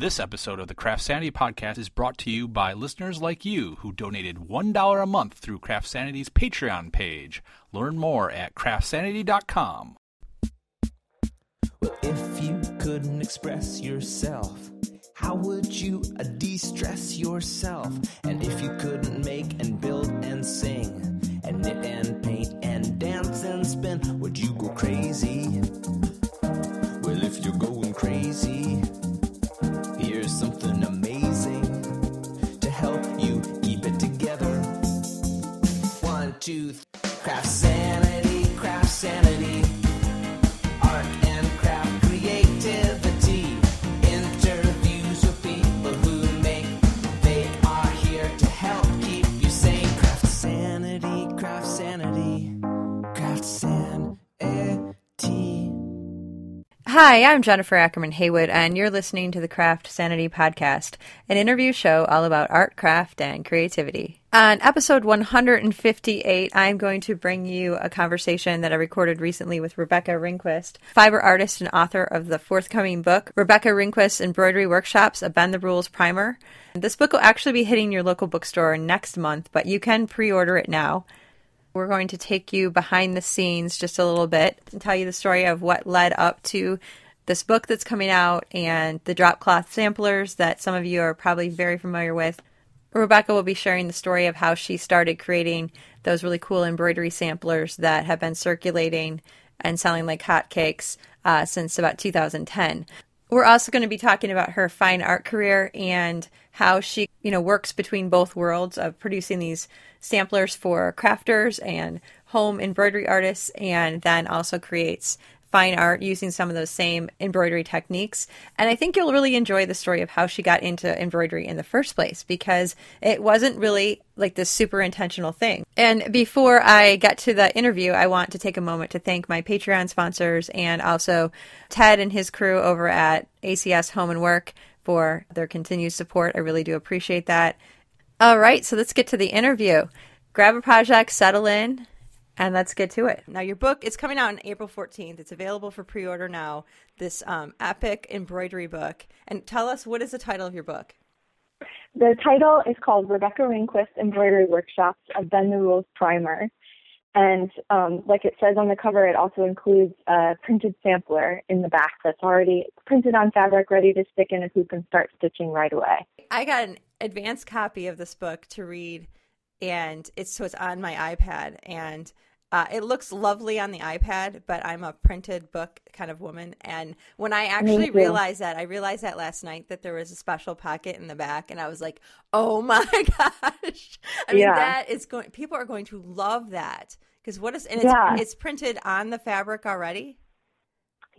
This episode of the CraftSanity podcast is brought to you by listeners like you who donated $1 a month through CraftSanity's Patreon page. Learn more at craftsanity.com. Well, if you couldn't express yourself, how would you de stress yourself? And if you couldn't make and build and sing, and knit and paint and dance and spin, would you go crazy? Hi, I'm Jennifer Ackerman Haywood, and you're listening to the CraftSanity Podcast, an interview show all about art, craft, and creativity. On episode 158, I'm going to bring you a conversation that I recorded recently with Rebecca Ringquist, fiber artist and author of the forthcoming book, Rebecca Ringquist Embroidery Workshops, a Bend the Rules primer. This book will actually be hitting your local bookstore next month, but you can pre order it now. We're going to take you behind the scenes just a little bit and tell you the story of what led up to this book that's coming out and the drop cloth samplers that some of you are probably very familiar with. Rebecca will be sharing the story of how she started creating those really cool embroidery samplers that have been circulating and selling like hotcakes uh, since about 2010. We're also going to be talking about her fine art career and how she, you know, works between both worlds of producing these samplers for crafters and home embroidery artists and then also creates fine art using some of those same embroidery techniques. And I think you'll really enjoy the story of how she got into embroidery in the first place because it wasn't really like this super intentional thing. And before I get to the interview, I want to take a moment to thank my Patreon sponsors and also Ted and his crew over at ACS Home and Work for their continued support. I really do appreciate that. All right, so let's get to the interview. Grab a project, settle in, and let's get to it. Now, your book is coming out on April 14th. It's available for pre order now, this um, epic embroidery book. And tell us, what is the title of your book? The title is called Rebecca Ringquist Embroidery Workshops, a Bend the Rules Primer. And um, like it says on the cover, it also includes a printed sampler in the back that's already printed on fabric, ready to stick in a hoop and start stitching right away. I got an advanced copy of this book to read, and it's so it's on my iPad, and uh, it looks lovely on the iPad, but I'm a printed book kind of woman. And when I actually realized that, I realized that last night that there was a special pocket in the back, and I was like, "Oh my gosh!" I mean, Yeah. that is going. People are going to love that because what is and it's Yeah. it's printed on the fabric already.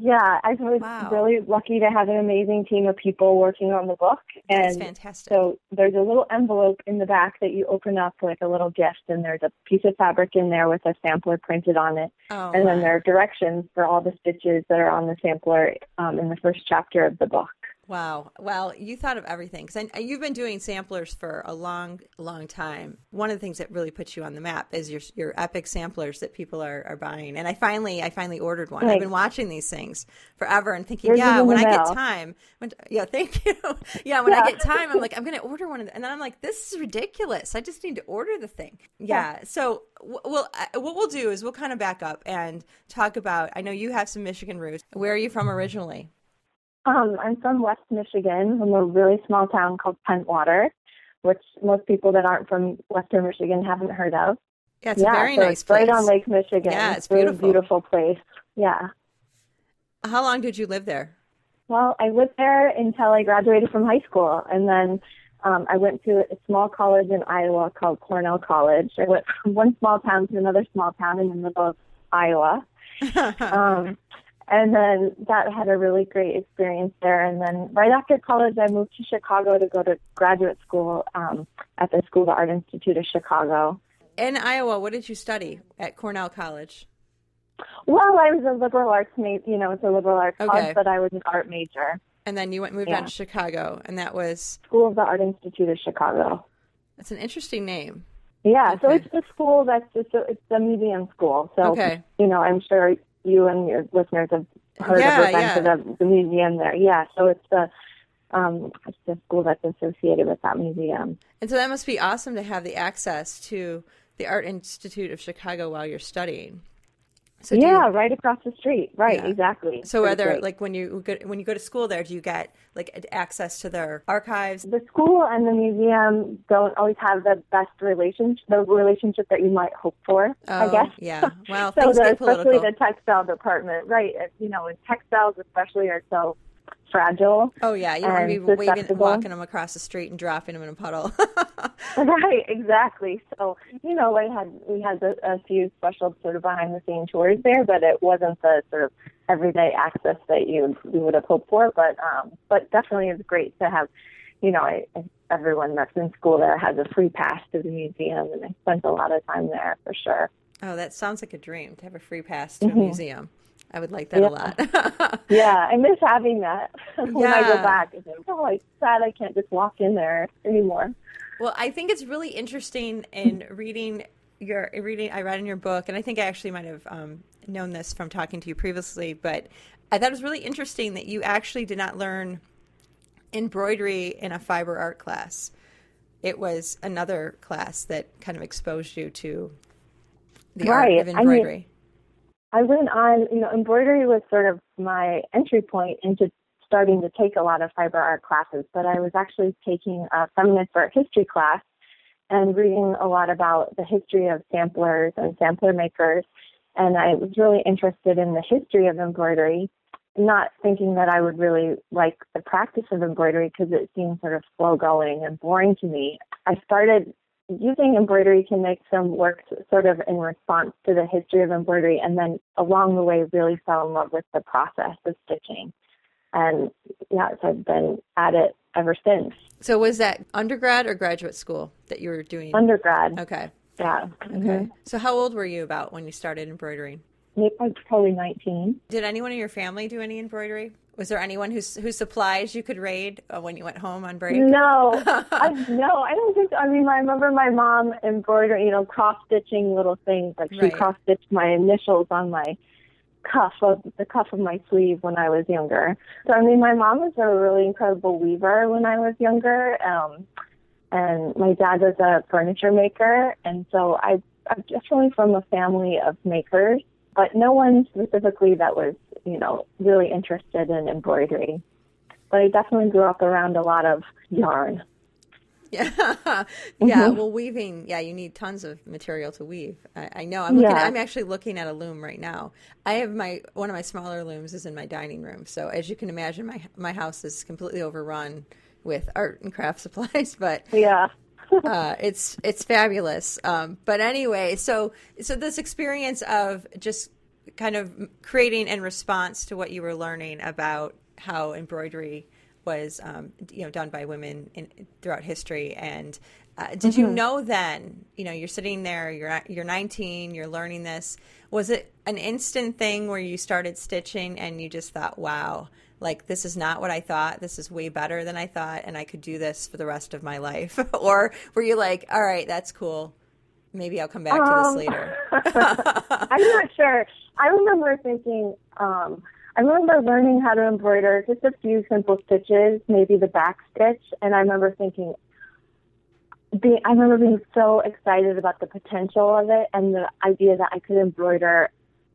Yeah, I was Wow. really lucky to have an amazing team of people working on the book. That's And fantastic. so there's a little envelope in the back that you open up like a little gift, and there's a piece of fabric in there with a sampler printed on it. oh, and then there are directions for all the stitches that are on the sampler um, in the first chapter of the book. Wow. Well, you thought of everything because you've been doing samplers for a long, long time. One of the things that really puts you on the map is your your epic samplers that people are, are buying. And I finally, I finally ordered one. I've been watching these things forever and thinking, is yeah, when I get time, when, yeah, thank you. yeah, when I get time, I'm like, I'm going to order one, of them. and then I'm like, this is ridiculous. I just need to order the thing. Yeah. So, w- well, uh, what we'll do is we'll kind of back up and talk about. I know you have some Michigan roots. Where are you from originally? Um, I'm from West Michigan, from a really small town called Pentwater, which most people that aren't from Western Michigan haven't heard of. Yeah, it's yeah, a very so nice it's right on Lake Michigan. Yeah, it's a really beautiful. beautiful place. Yeah. How long did you live there? Well, I lived there until I graduated from high school, and then um, I went to a small college in Iowa called Cornell College. I went from one small town to another small town in the middle of Iowa. um, and then that had a really great experience there. And then right after college, I moved to Chicago to go to graduate school um, at the School of the Art Institute of Chicago. In Iowa, what did you study at Cornell College? Well, I was a liberal arts major, you know, it's a liberal arts Okay. college, but I was an art major. And then you went moved Yeah. on to Chicago, and that was School of the Art Institute of Chicago. that's an interesting name. Yeah, so it's the school that's it's a, it's the museum school. So Okay. you know, I'm sure you and your listeners have heard Yeah, of been yeah. the, the museum there. Yeah, so it's the um, it's the school that's associated with that museum. And so that must be awesome to have the access to the Art Institute of Chicago while you're studying. So yeah, you, right across the street. Right, yeah. exactly. So whether like when you go, when you go to school there, do you get like access to their archives? The school and the museum don't always have the best relationship, the relationship that you might hope for. Oh, I guess. Yeah. Well, so the, especially the textile department, right? Uh, you know, and textiles especially are so fragile. Oh yeah, you don't want to be waving, walking them across the street and dropping them in a puddle. right, exactly. So you know, I had we had a, a few special sort of behind the scenes tours there, but it wasn't the sort of everyday access that you you would have hoped for. But um, but definitely it's great to have. You know, I, everyone that's in school there has a free pass to the museum, and I spent a lot of time there for sure. Oh, that sounds like a dream to have a free pass to mm-hmm. a museum. I would like that yeah. a lot. yeah, I miss having that when yeah. I go back. I think, oh, it's sad I can't just walk in there anymore. Well, I think it's really interesting in reading your reading. I read in your book, and I think I actually might have um, known this from talking to you previously, but I thought it was really interesting that you actually did not learn embroidery in a fiber art class. It was another class that kind of exposed you to the right. art of embroidery. I mean, I went on, you know, embroidery was sort of my entry point into starting to take a lot of fiber art classes, but I was actually taking a feminist art history class and reading a lot about the history of samplers and sampler makers. And I was really interested in the history of embroidery, not thinking that I would really like the practice of embroidery because it seemed sort of slow going and boring to me. I started using embroidery can make some works sort of in response to the history of embroidery and then along the way really fell in love with the process of stitching? And yeah so i've been at it ever since. So was that undergrad or graduate school that you were doing? Undergrad. Okay. Yeah. Okay. Mm-hmm. so how old were you about when you started embroidering maybe probably 19 did anyone in your family do any embroidery was there anyone whose whose supplies you could raid uh, when you went home on break? No, I, no, I don't think. So. I mean, I remember my mom embroidering, you know, cross stitching little things. Like she right. cross stitched my initials on my cuff of the cuff of my sleeve when I was younger. So I mean, my mom was a really incredible weaver when I was younger, um, and my dad was a furniture maker, and so I I'm definitely from a family of makers but no one specifically that was, you know, really interested in embroidery. But I definitely grew up around a lot of yarn. Yeah, yeah. Mm-hmm. Well, weaving. Yeah, you need tons of material to weave. I, I know. I'm looking. Yeah. At, I'm actually looking at a loom right now. I have my one of my smaller looms is in my dining room. So as you can imagine, my my house is completely overrun with art and craft supplies. But yeah, uh, it's it's fabulous. Um, but anyway, so so this experience of just kind of creating in response to what you were learning about how embroidery was um, you know done by women in, throughout history and uh, did mm-hmm. you know then you know you're sitting there you're you're 19 you're learning this was it an instant thing where you started stitching and you just thought wow like this is not what I thought. This is way better than I thought, and I could do this for the rest of my life? or were you like, all right, that's cool. Maybe I'll come back um, to this um, later. I'm not sure. I remember thinking, um, I remember learning how to embroider just a few simple stitches, maybe the back stitch, and I remember thinking, being, I remember being so excited about the potential of it and the idea that I could embroider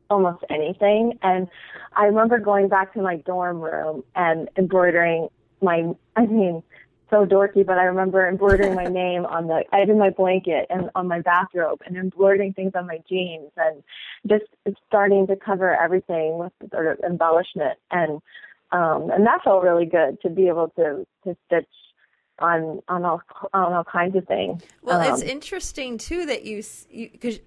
almost anything. And I remember going back to my dorm room and embroidering my, I mean, so dorky, but I remember embroidering my name on the edge of my blanket and on my bathrobe and embroidering things on my jeans and just starting to cover everything with sort of embellishment. And, um, and that felt really good to be able to, to stitch on, on all, on all kinds of things. Well, um, it's interesting too that you, because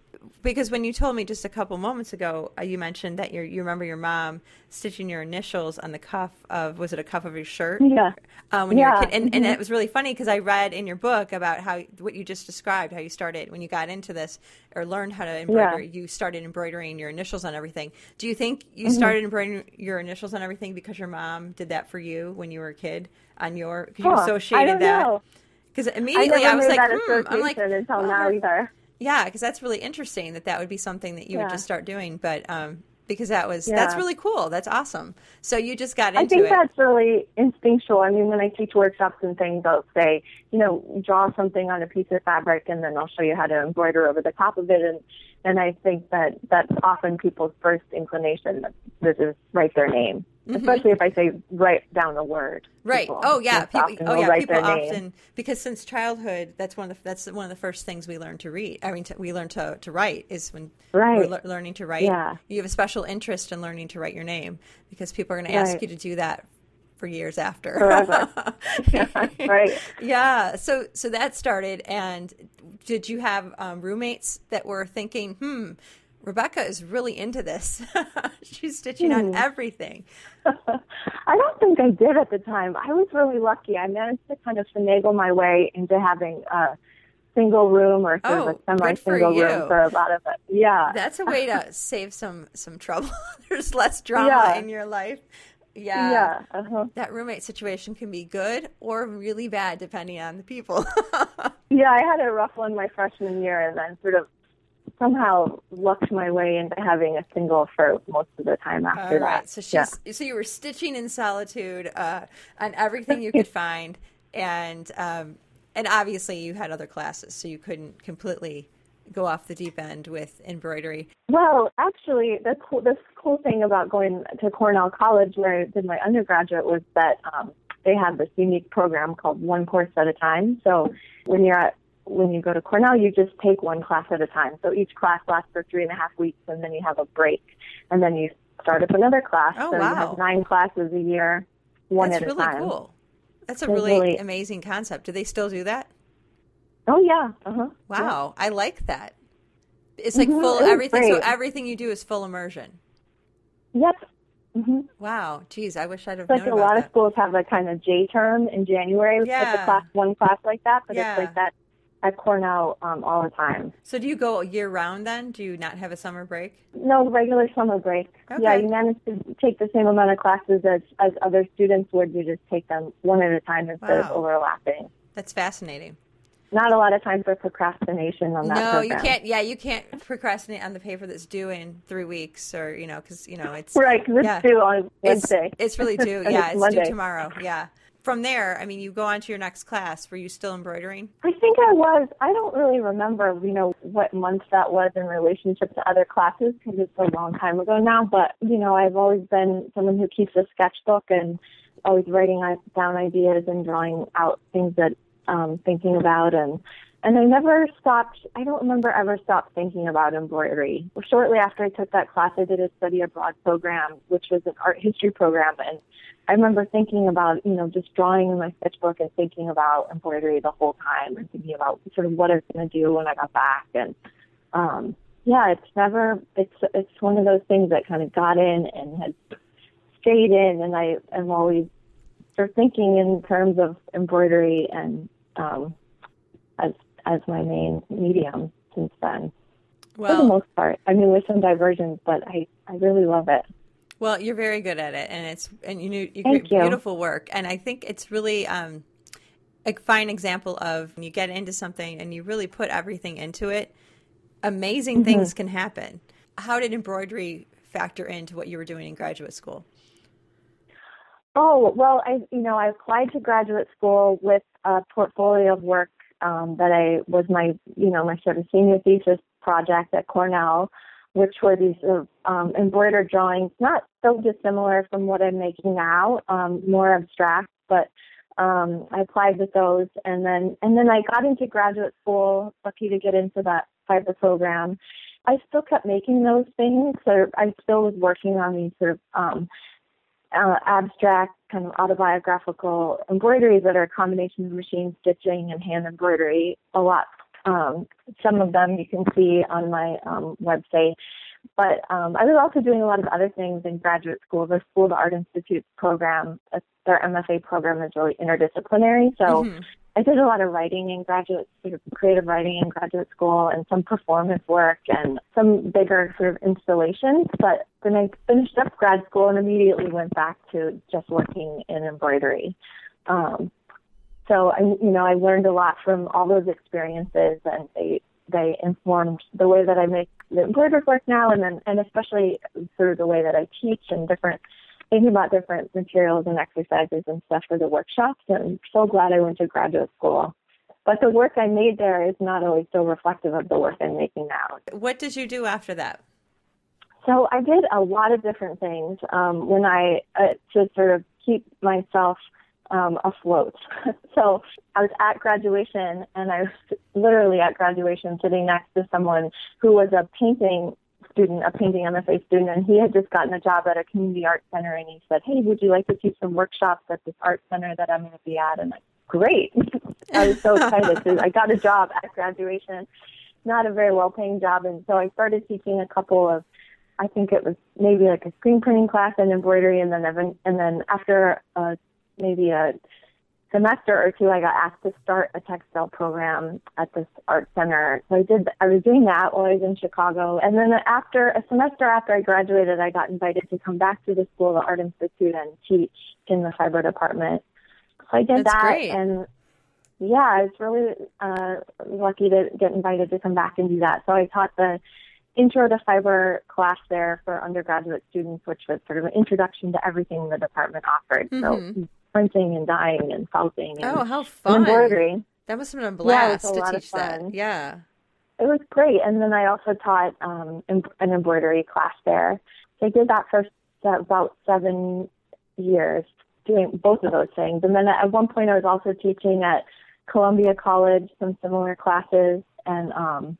because when you told me just a couple moments ago, uh, you mentioned that you you remember your mom stitching your initials on the cuff of was it a cuff of your shirt? Yeah. Um, when yeah. you were a kid, and, mm-hmm. and it was really funny because I read in your book about how what you just described, how you started when you got into this or learned how to embroider. Yeah. You started embroidering your initials on everything. Do you think you mm-hmm. started embroidering your initials on everything because your mom did that for you when you were a kid on your because you associated that? Because immediately I, I was like, hmm, I'm like until now either. Yeah, because that's really interesting that that would be something that you yeah. would just start doing. But um, because that was that's really cool. That's awesome. So you just got into it. I think it. that's really instinctual. I mean, when I teach workshops and things, I'll say, you know, draw something on a piece of fabric, and then I'll show you how to embroider over the top of it. And and I think that that's often people's first inclination that this is write their name, especially if I say write down a word. Mm-hmm. Right. People oh yeah. People, oh yeah. People their name. often because since childhood, that's one of the that's one of the first things we learn to read. I mean, to, we learn to to write is when Right. we're lear- learning to write. Yeah. You have a special interest in learning to write your name because people are going to ask you to do that for years after. Forever. Yeah, right. Yeah. So so that started, and did you have um, roommates that were thinking, hmm? Rebecca is really into this. She's stitching Hmm. on everything. I don't think I did at the time. I was really lucky. I managed to kind of finagle my way into having a single room or sort Oh, of a semi-single for room for a lot of it. Yeah. That's a way to save some some trouble. There's less drama Yeah. in your life. Yeah. yeah. Uh-huh. That roommate situation can be good or really bad depending on the people. Yeah, I had a rough one my freshman year and then sort of somehow lucked my way into having a single for most of the time after right. that. So she's yeah. so you were stitching in solitude uh, on everything you could find, and um, and obviously you had other classes, so you couldn't completely go off the deep end with embroidery. Well, actually, the cool, the cool thing about going to Cornell College, where I did my undergraduate, was that um, they had this unique program called one course at a time. So when you're at when you go to Cornell, you just take one class at a time. So each class lasts for three and a half weeks, and then you have a break, and then you start up another class. Oh, so you have nine classes a year, one That's at really a time. cool. That's a really, really- amazing concept. Do they still do that? Oh yeah, uh huh. Wow, I like that. It's like Mhm, full it everything. So everything you do is full immersion. Yep. hmm Wow, geez, I wish I'd have It's like known a lot of schools have a kind of J term in January. It's like Yeah. a class one class like that, but Yeah. it's like that at Cornell um, all the time. So do you go year round then? Do you not have a summer break? No regular summer break. Yeah, you manage to take the same amount of classes as as other students would. You just take them one at a time instead of overlapping. That's fascinating. Not a lot of time for procrastination on that No, program. you can't. Yeah, you can't procrastinate on the paper that's due in three weeks, or you know, because you know it's Right, because it's Yeah. due on Wednesday. it's really due. Yeah, it's it's due tomorrow. Yeah. From there, I mean, you go on to your next class. Were you still embroidering? I think I was. I don't really remember, you know, what month that was in relationship to other classes because it's a long time ago now. But you know, I've always been someone who keeps a sketchbook and always writing down ideas and drawing out things that i um, thinking about and and I never stopped. I don't remember ever stopped thinking about embroidery. Shortly after I took that class, I did a study abroad program, which was an art history program, and I remember thinking about, you know, just drawing in my sketchbook and thinking about embroidery the whole time and thinking about sort of what I was going to do when I got back. And, um, yeah, it's never, it's, it's one of those things that kind of got in and has stayed in. And I am always sort of thinking in terms of embroidery and, um, as, as my main medium since then. For the most part. I mean, with some diversions, but I, I really love it. well, you're very good at it, and it's and you you you. beautiful work, and I think it's really um, a fine example of when you get into something and you really put everything into it. Amazing Mm-hmm. things can happen. How did embroidery factor into what you were doing in graduate school? Oh, well, I, you know, I applied to graduate school with a portfolio of work um, that I was my, you know, my sort of senior thesis project at Cornell, which were these of um, embroidered drawings, not so dissimilar from what I'm making now, um, more abstract, but um, I applied with those, and then and then I got into graduate school, lucky to get into that fiber program. I still kept making those things, so I still was working on these sort of um, uh, abstract, kind of autobiographical embroideries that are a combination of machine stitching and hand embroidery. A lot. Um, some of them you can see on my um, website. But um, I was also doing a lot of other things in graduate school. The School of Art Institute program, uh, their MFA program is really interdisciplinary. So Mhm. I did a lot of writing in graduate, sort of creative writing in graduate school, and some performance work and some bigger sort of installations. But then I finished up grad school and immediately went back to just working in embroidery. Um, so I, you know, I learned a lot from all those experiences, and they they informed the way that I make the embroidered work now, and then and especially sort of the way that I teach and different thinking about different materials and exercises and stuff for the workshops. And I'm so glad I went to graduate school. But the work I made there is not always so reflective of the work I'm making now. What did you do after that? So I did a lot of different things um, when I uh, to sort of keep myself um, afloat. so I was at graduation, and I was literally at graduation sitting next to someone who was a painting student, a painting MFA student, and he had just gotten a job at a community art center, and he said, "Hey, would you like to teach some workshops at this art center that I'm going to be at?" And like, "Great!" I was so excited. So I got a job at graduation, not a very well-paying job, and so I started teaching a couple of I think it was maybe like a screen printing class and embroidery, and then and then after uh, maybe a semester or two, I got asked to start a textile program at this art center. So I did. I was doing that while I was in Chicago, and then after a semester after I graduated, I got invited to come back to the school, the Art Institute, and teach in the fiber department. So I did That's that, great. and yeah, I was really uh, lucky to get invited to come back and do that. So I taught the intro to fiber class there for undergraduate students, which was sort of an introduction to everything the department offered. So printing and dyeing and felting and, Oh, how fun! embroidery. That must have been a Yeah, blast a to teach that. Yeah. It was great. And then I also taught um, an embroidery class there. So I did that for about seven years, doing both of those things. And then at one point, I was also teaching at Columbia College some similar classes. And um,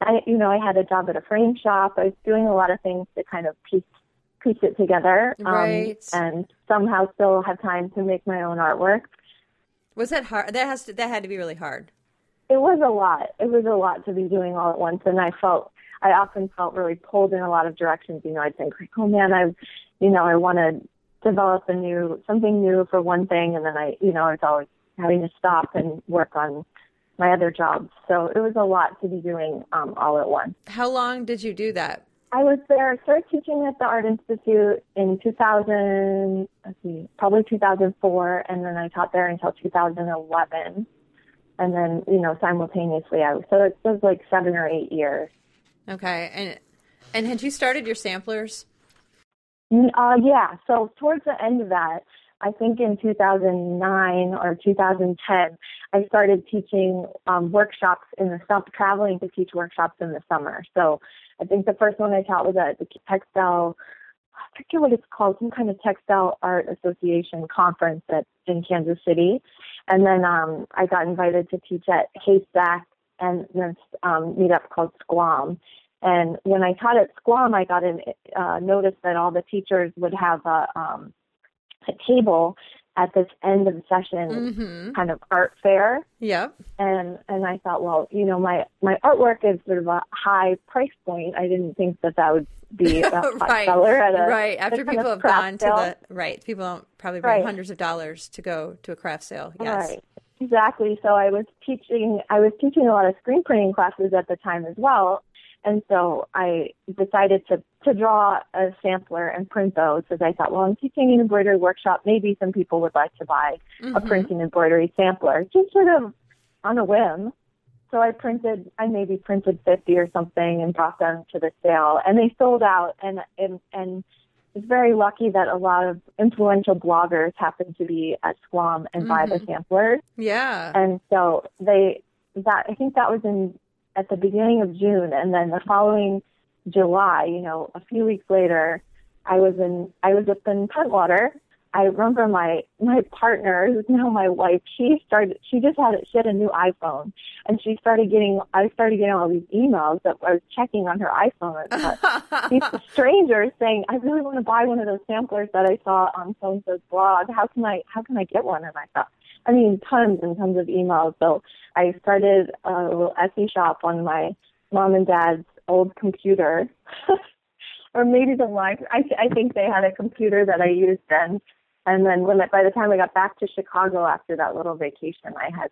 I, you know, I had a job at a frame shop. I was doing a lot of things to kind of piece piece it together, um, Right. and somehow still have time to make my own artwork. Was that hard? That has to, that had to be really hard. it was a lot. It was a lot to be doing all at once, and I felt I often felt really pulled in a lot of directions. You know, I'd think like, oh man, I, you know, I want to develop a new something new for one thing, and then I, you know, I was always having to stop and work on my other jobs. So it was a lot to be doing um, all at once. How long did you do that? I was there, I started teaching at the Art Institute in 2000, let's see, probably 2004, and then I taught there until 2011. And then, you know, simultaneously, I was, so it was like seven or eight years. Okay, and and had you started your samplers? Uh, yeah, so towards the end of that, I think in 2009 or 2010, I started teaching um, workshops in the summer, traveling to teach workshops in the summer. So I think the first one I taught was at the textile, I forget what it's called, some kind of textile art association conference at in Kansas City, and then um, I got invited to teach at Haystack and this um, meetup called Squam. And when I taught at Squam, I got a uh, notice that all the teachers would have a, um, a table at this end of the session, Mm-hmm. kind of art fair Yep. and and I thought, well, you know, my my artwork is sort of a high price point. I didn't think that that would be a right. seller at a right. After people have gone to the right, people don't probably bring Right. hundreds of dollars to go to a craft sale. Yes. Right. Exactly. So I was teaching I was teaching a lot of screen printing classes at the time as well. And so I decided to to draw a sampler and print those because I thought, well, I'm teaching an embroidery workshop. Maybe some people would like to buy a Mhm. printing embroidery sampler, just sort of on a whim. So I printed, I maybe printed 50 or something and brought them to the sale, and they sold out. And and and was very lucky that a lot of influential bloggers happened to be at Squam and buy the samplers, Yeah. and so they that I think that was in at the beginning of June, and then the following July, you know, a few weeks later, I was in I was up in Pentwater. I remember my my partner, who's now my wife. She started. She just had she had a new iPhone, and she started getting. I started getting all these emails that I was checking on her iPhone. These strangers saying, "I really want to buy one of those samplers that I saw on so and so's blog. How can I? How can I get one?" And I thought, I mean, tons and tons of emails. So I started a little Etsy shop on my mom and dad's old computer, or maybe the line. I, I think they had a computer that I used then. And then when by the time I got back to Chicago after that little vacation, I had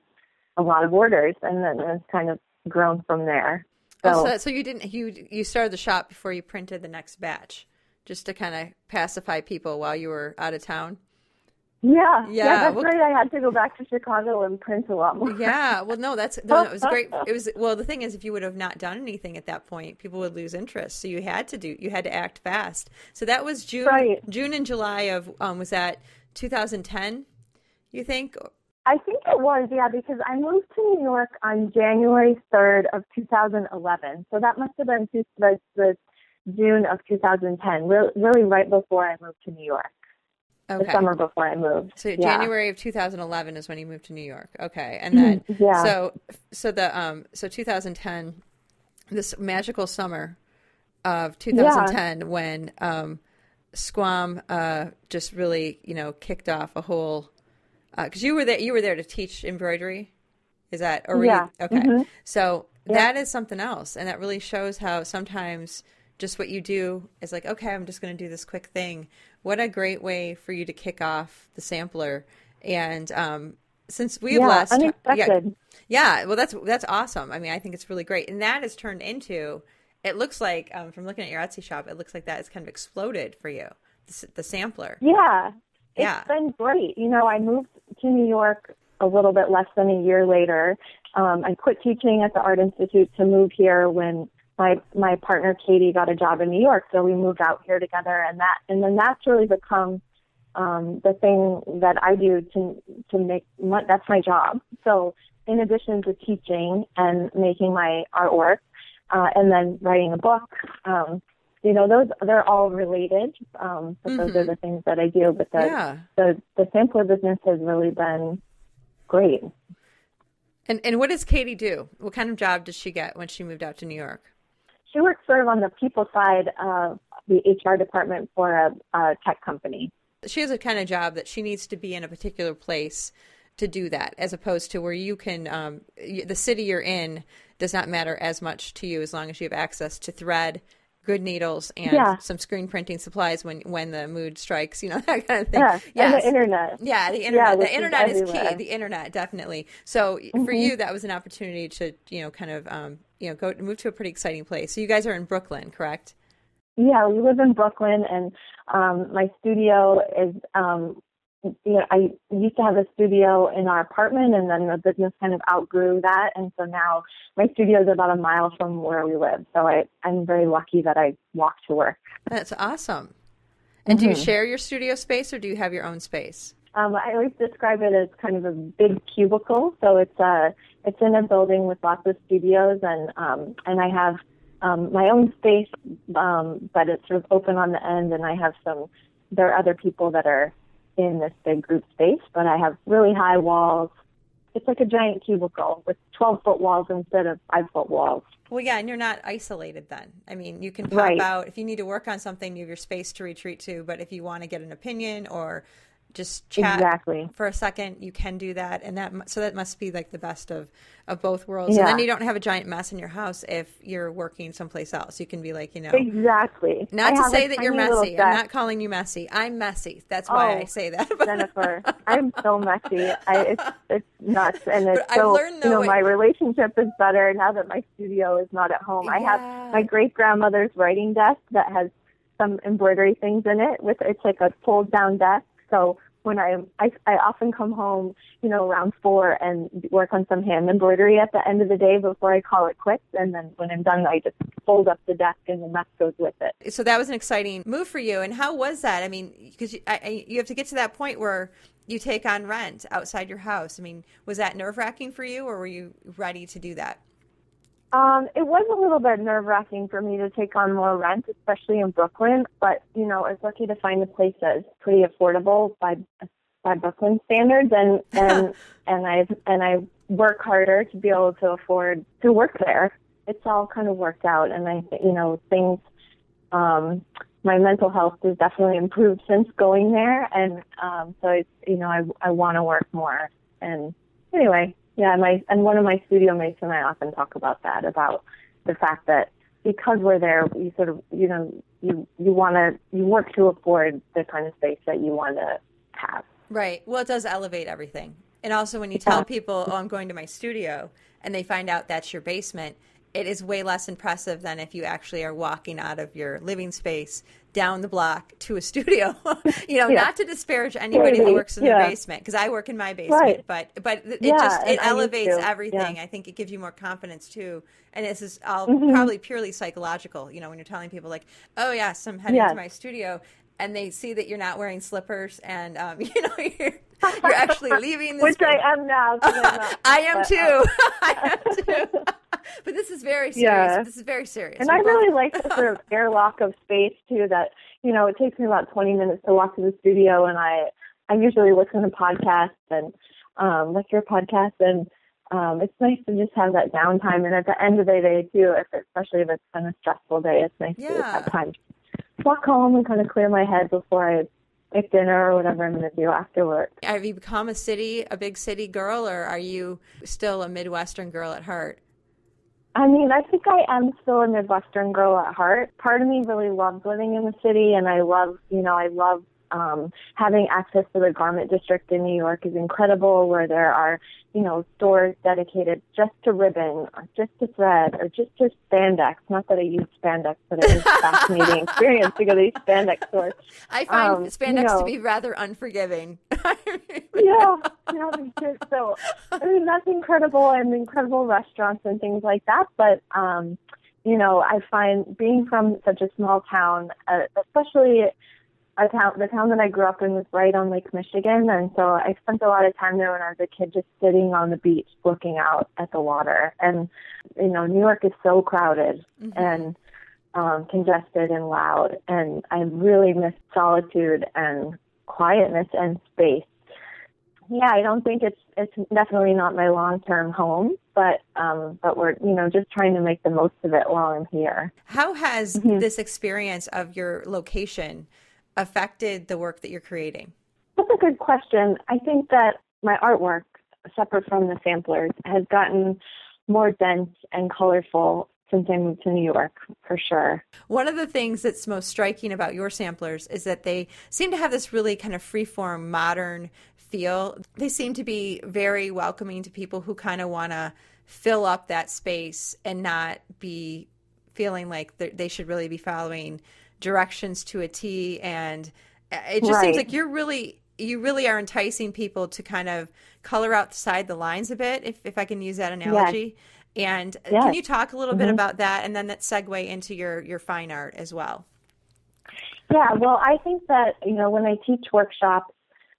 a lot of orders, and then it's kind of grown from there. Oh, so, Oh, so, so you didn't you you started the shop before you printed the next batch, just to kind of pacify people while you were out of town. Yeah, Yeah, yeah, that's well- right. I had to go back to Chicago and print a lot more. Yeah, well, no, that's no, it was great. It was well. The thing is, if you would have not done anything at that point, people would lose interest. So you had to do, you had to act fast. So that was June, Right. June and July of um, was that 2010? You think? I think it was, yeah, because I moved to New York on January 3rd of 2011. So that must have been the, the June of 2010, really, really right before I moved to New York, the summer before I moved. So Yeah. January of 2011 is when you moved to New York. Okay, and then Yeah. so so the um so 2010, this magical summer of 2010 when um Squam uh just really you know kicked off a whole because you were there you were there to teach embroidery. Is that or Yeah. you okay? Mhm. So that is something else, and that really shows how sometimes just what you do is like, okay, I'm just going to do this quick thing. What a great way for you to kick off the sampler. And um, since we have Yeah, last, yeah, unexpected. yeah, well, that's that's awesome. I mean, I think it's really great, and that has turned into. It looks like um, from looking at your Etsy shop, it looks like that has kind of exploded for you. The, the sampler. Yeah. It's Yeah. been great. You know, I moved to New York a little bit less than a year later. Um, I quit teaching at the Art Institute to move here when my my partner Katie got a job in New York, so we moved out here together, and that and then that's really become um, the thing that I do to to make my, that's my job. So in addition to teaching and making my artwork, uh, and then writing a book, um, you know, those they're all related. Um, but those are the things that I do. But the Yeah. the the sampler business has really been great. And and what does Katie do? What kind of job did she get when she moved out to New York? She works sort of on the people side of the HR department for a, a tech company. she has a kind of job that she needs to be in a particular place to do that, as opposed to where you can, um, the city you're in does not matter as much to you as long as you have access to thread, good needles, and Yeah. some screen printing supplies when when the mood strikes, you know that kind of thing. Yeah, and the internet. Yeah, the internet. which the is internet is, key. Mm-hmm. The internet, definitely. So for you, that was an opportunity to, you know, kind of, um, you know, go move to a pretty exciting place. So you guys are in Brooklyn, correct? Yeah, we live in Brooklyn, and um, my studio is. Um, you know, I used to have a studio in our apartment, and then the business kind of outgrew that, and so now my studio is about a mile from where we live. So I, I'm very lucky that I walk to work. That's awesome. And do you Mm-hmm. share your studio space, or do you have your own space? Um, I always describe it as kind of a big cubicle. So it's a, it's in a building with lots of studios, and um, and I have um, my own space, um, but it's sort of open on the end, and I have some. There are other people that are in this big group space, but I have really high walls. It's like a giant cubicle with 12 foot walls instead of five foot walls. Well, yeah, and you're not isolated then. I mean, you can pop Right. out if you need to work on something. You have your space to retreat to. But if you want to get an opinion or just chat Exactly. for a second, you can do that. And that so that must be like the best of of both worlds. And then you don't have a giant mess in your house if you're working someplace else. You can be like, you know, Exactly. not I to say that you're messy. I'm not calling you messy. I'm messy. That's why oh, I Oh, say that. Jennifer. I'm so messy. I, it's, it's nuts, and it's But so learned, you know though, my relationship is better now that my studio is not at home. I have my great grandmother's writing desk that has some embroidery things in it. With it's like a fold down desk, so when I, I I often come home, you know, around four and work on some hand embroidery at the end of the day before I call it quits. And then when I'm done, I just fold up the desk and the mess goes with it. so that was an exciting move for you. And how was that? I mean, because you, you have to get to that point where you take on rent outside your house. I mean, was that nerve wracking for you, or were you ready to do that? Um, it was a little bit nerve wracking for me to take on more rent, especially in Brooklyn. But you know, I was lucky to find a place that is pretty affordable by by Brooklyn standards, and and and I and I work harder to be able to afford to work there. It's all kind of worked out, and I you know things. Um, my mental health has definitely improved since going there, and um, so it's you know I I want to work more. And anyway, yeah, my and one of my studio mates and I often talk about that about the fact that because we're there, you sort of you know you you want to you work to afford the kind of space that you want to have. Right. Well, it does elevate everything. And also, when you tell people, "Oh, I'm going to my studio," and they find out that's your basement, it is way less impressive than if you actually are walking out of your living space down the block to a studio. you know, Yeah. not to disparage anybody that works in Yeah. the basement because I work in my basement, Right. but but it Yeah, just it elevates everything. I think it gives you more confidence too. And this is all Mm-hmm. probably purely psychological. You know, when you're telling people like, "Oh yes, I'm heading to my studio," and they see that you're not wearing slippers and um, you know you're you're actually leaving. This Which I am now. Not- I am but, too. um, I am too. but this is very serious. Yeah. This is very serious. And We're I both- really like the sort of airlock of space too. That you know, it takes me about 20 minutes to walk to the studio, and I I usually listen to podcasts and um, like your podcast, and um, it's nice to just have that downtime. And at the end of the day too, if especially if it's kind of stressful day, it's nice to Yeah. have time to walk home and kind of clear my head before I make dinner or whatever I'm going to do after work. Have you become a city, a big city girl, or are you still a Midwestern girl at heart? I mean, I think I am still a Midwestern girl at heart. Part of me really loves living in the city, and I love, you know, I love um, having access to the garment district in New York is incredible, where there are, you know, stores dedicated just to ribbon, or just to thread, or just to spandex. Not that I use spandex, but it was a fascinating experience to go to these spandex stores. I find Um, spandex you to be rather unforgiving. yeah, yeah. So, I mean, that's incredible and incredible restaurants and things like that. But, um, you know, I find being from such a small town, uh, especially a town, the town that I grew up in was right on Lake Michigan, and so I spent a lot of time there when I was a kid, just sitting on the beach, looking out at the water. And, you know, New York is so crowded and um, congested and loud, and I really miss solitude and quietness and space yeah, I don't think it's it's definitely not my long term home, but um, but we're you know just trying to make the most of it while I'm here. How has Mm-hmm. this experience of your location affected the work that you're creating? That's a good question. I think that my artwork, separate from the samplers, has gotten more dense and colorful since I moved to New York, for sure. One of the things that's most striking about your samplers is that they seem to have this really kind of freeform, modern feel. They seem to be very welcoming to people who kind of want to fill up that space and not be feeling like they they should really be following directions to a T. And it just seems like you're really you really are enticing people to kind of color outside the lines a bit, if if I can use that analogy. And uh, can you talk a little bit about that, and then that segue into your your fine art as well? Yeah, well, I think that, you know, when I teach workshops,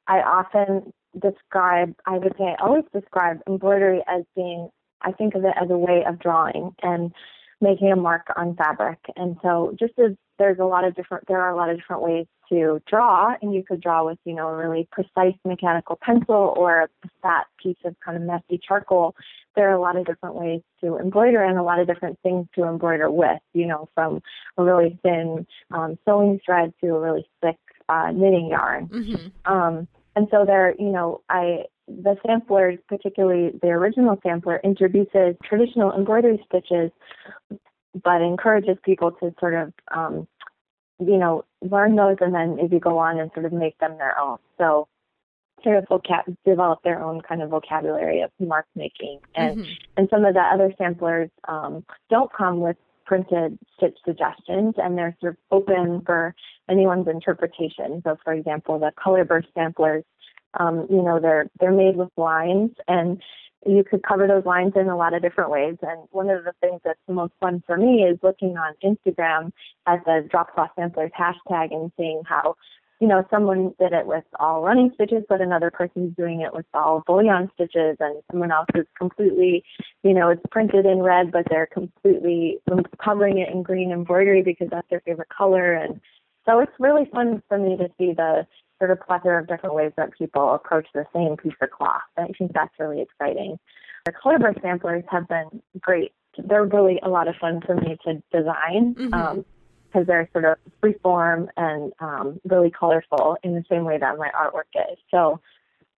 I often describe, I would say, I always describe embroidery as being, I think of it as a way of drawing and making a mark on fabric. And so just as there's a lot of different, there are a lot of different ways to draw, and you could draw with, you know, a really precise mechanical pencil or a fat piece of kind of messy charcoal. There are a lot of different ways to embroider and a lot of different things to embroider with, you know, from a really thin um, sewing thread to a really thick uh, knitting yarn. Mm-hmm. Um, and so there, you know, I the sampler, particularly the original sampler, introduces traditional embroidery stitches, but encourages people to sort of, um, you know, learn those and then maybe go on and sort of make them their own. So sort of vocab- develop their own kind of vocabulary of mark making. And Mhm. and some of the other samplers um, don't come with printed stitch suggestions and they're sort of open for anyone's interpretation. So for example, the color burst samplers, um, you know, they're they're made with lines and you could cover those lines in a lot of different ways. And one of the things that's the most fun for me is looking on Instagram at the drop cloth samplers hashtag and seeing how you know, someone did it with all running stitches, but another person's doing it with all bullion stitches, and someone else is completely, you know, it's printed in red, but they're completely covering it in green embroidery because that's their favorite color. And so it's really fun for me to see the sort of plethora of different ways that people approach the same piece of cloth. I think that's really exciting. The color burst samplers have been great. They're really a lot of fun for me to design. Mhm. Um, because they're sort of freeform and um, really colorful in the same way that my artwork is. So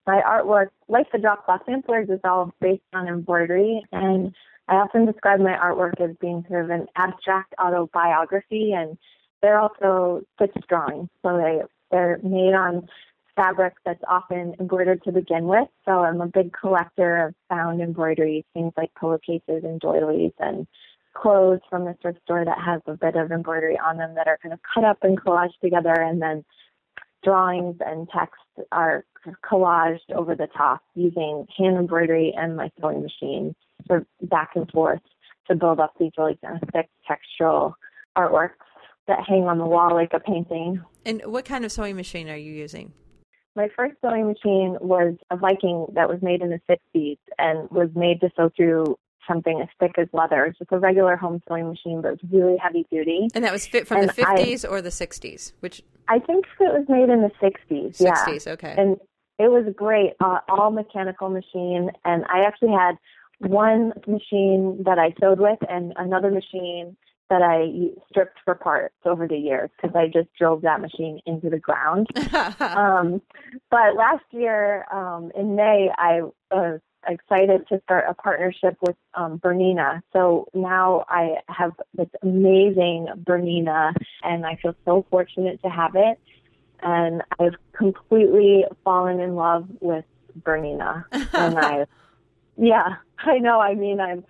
my artwork, like the drop cloth samplers, is all based on embroidery, and I often describe my artwork as being sort of an abstract autobiography, and they're also stitch drawings. So they they're made on fabric that's often embroidered to begin with. So I'm a big collector of found embroidery, things like pillowcases and doilies and clothes from the thrift store that has a bit of embroidery on them that are kind of cut up and collaged together, and then drawings and text are collaged over the top using hand embroidery and my sewing machine, of back and forth to build up these really kind of thick textural artworks that hang on the wall like a painting. And what kind of sewing machine are you using? My first sewing machine was a Viking that was made in the 60s and was made to sew through something as thick as leather. It's just a regular home sewing machine, but it's really heavy duty. And that was fit from And the 50s or the 60s? Which I think it was made in the 60s. yeah. 60s, okay. And it was great, uh, all mechanical machine. And I actually had one machine that I sewed with and another machine that I stripped for parts over the years because I just drove that machine into the ground. um, but last year um, in May, I was excited to start a partnership with um, Bernina. So now I have this amazing Bernina, and I feel so fortunate to have it. And I've completely fallen in love with Bernina, and I, yeah, I know. I mean, I'm.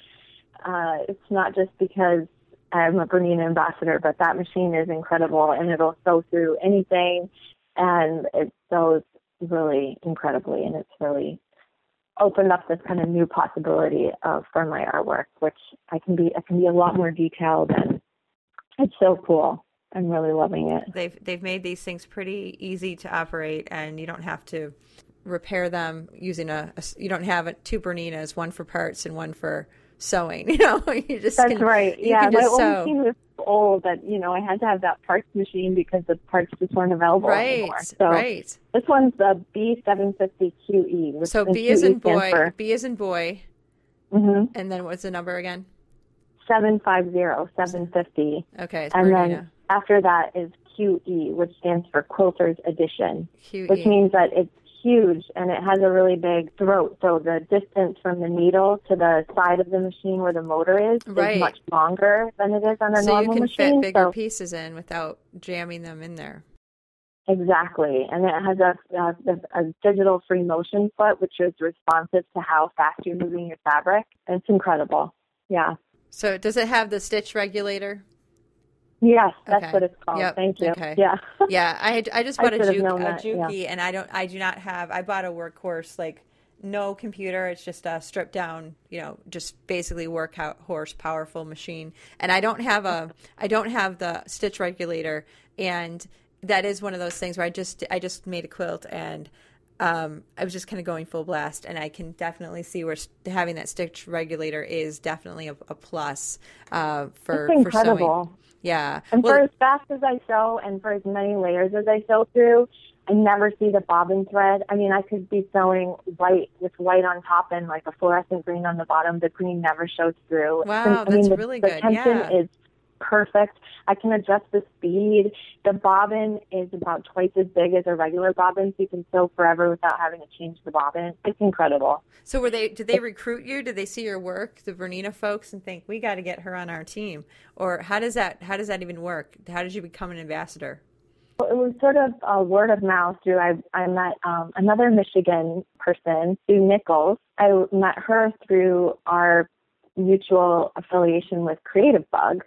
Uh, it's not just because I'm a Bernina ambassador, but that machine is incredible, and it'll sew through anything, and it sews really incredibly, and it's really opened up this kind of new possibility of for my artwork, which I can be I can be a lot more detailed, and it's so cool. I'm really loving it. they've they've made these things pretty easy to operate and you don't have to repair them using a, a you don't have two Berninas, one for parts and one for sewing. You know, you just That's can, right. Yeah, my just old sew. machine was old that you know I had to have that parts machine because the parts just weren't available Right, anymore. So right. this one's the B750QE. Which So B is in boy, for B is in boy, mhm, and then what's the number again? 750, 750. Okay, it's And Bernina. then after that is QE, which stands for Quilter's Edition, QE. which means that it's huge and it has a really big throat. So the distance from the needle to the side of the machine where the motor is Right. is much longer than it is on a so you can machine. fit bigger so pieces in without jamming them in there. exactly, and it has a, a, a digital free motion foot, which is responsive to how fast you're moving your fabric. It's incredible. Yeah. So does it have the stitch regulator? Yes, that's Okay. what it's called. Yep. Thank you. Okay. Yeah. Yeah, I I just I bought a, juke, a that, yeah. Juki, and I don't I do not have I bought a workhorse like no computer. It's just a stripped down, you know, just basically workhorse powerful machine. And I don't have a I don't have the stitch regulator, and that is one of those things where I just I just made a quilt and. Um, I was just kind of going full blast, and I can definitely see where having that stitch regulator is definitely a, a plus uh, for for sewing. Yeah, And Well, for as fast as I sew and for as many layers as I sew through, I never see the bobbin thread. I mean, I could be sewing white with white on top and like a fluorescent green on the bottom. The green never shows through. Wow, And, I that's mean, the, really the good. tension Yeah. is perfect. I can adjust the speed. The bobbin is about twice as big as a regular bobbin, so you can sew forever without having to change the bobbin. It's incredible. So were they? Did they recruit you? Did they see your work, the Bernina folks, and think we got to get her on our team? Or how does that? How does that even work? How did you become an ambassador? Well, It was sort of a word of mouth through I I met um, another Michigan person, Sue Nickels. I met her through our mutual affiliation with Creative Bug,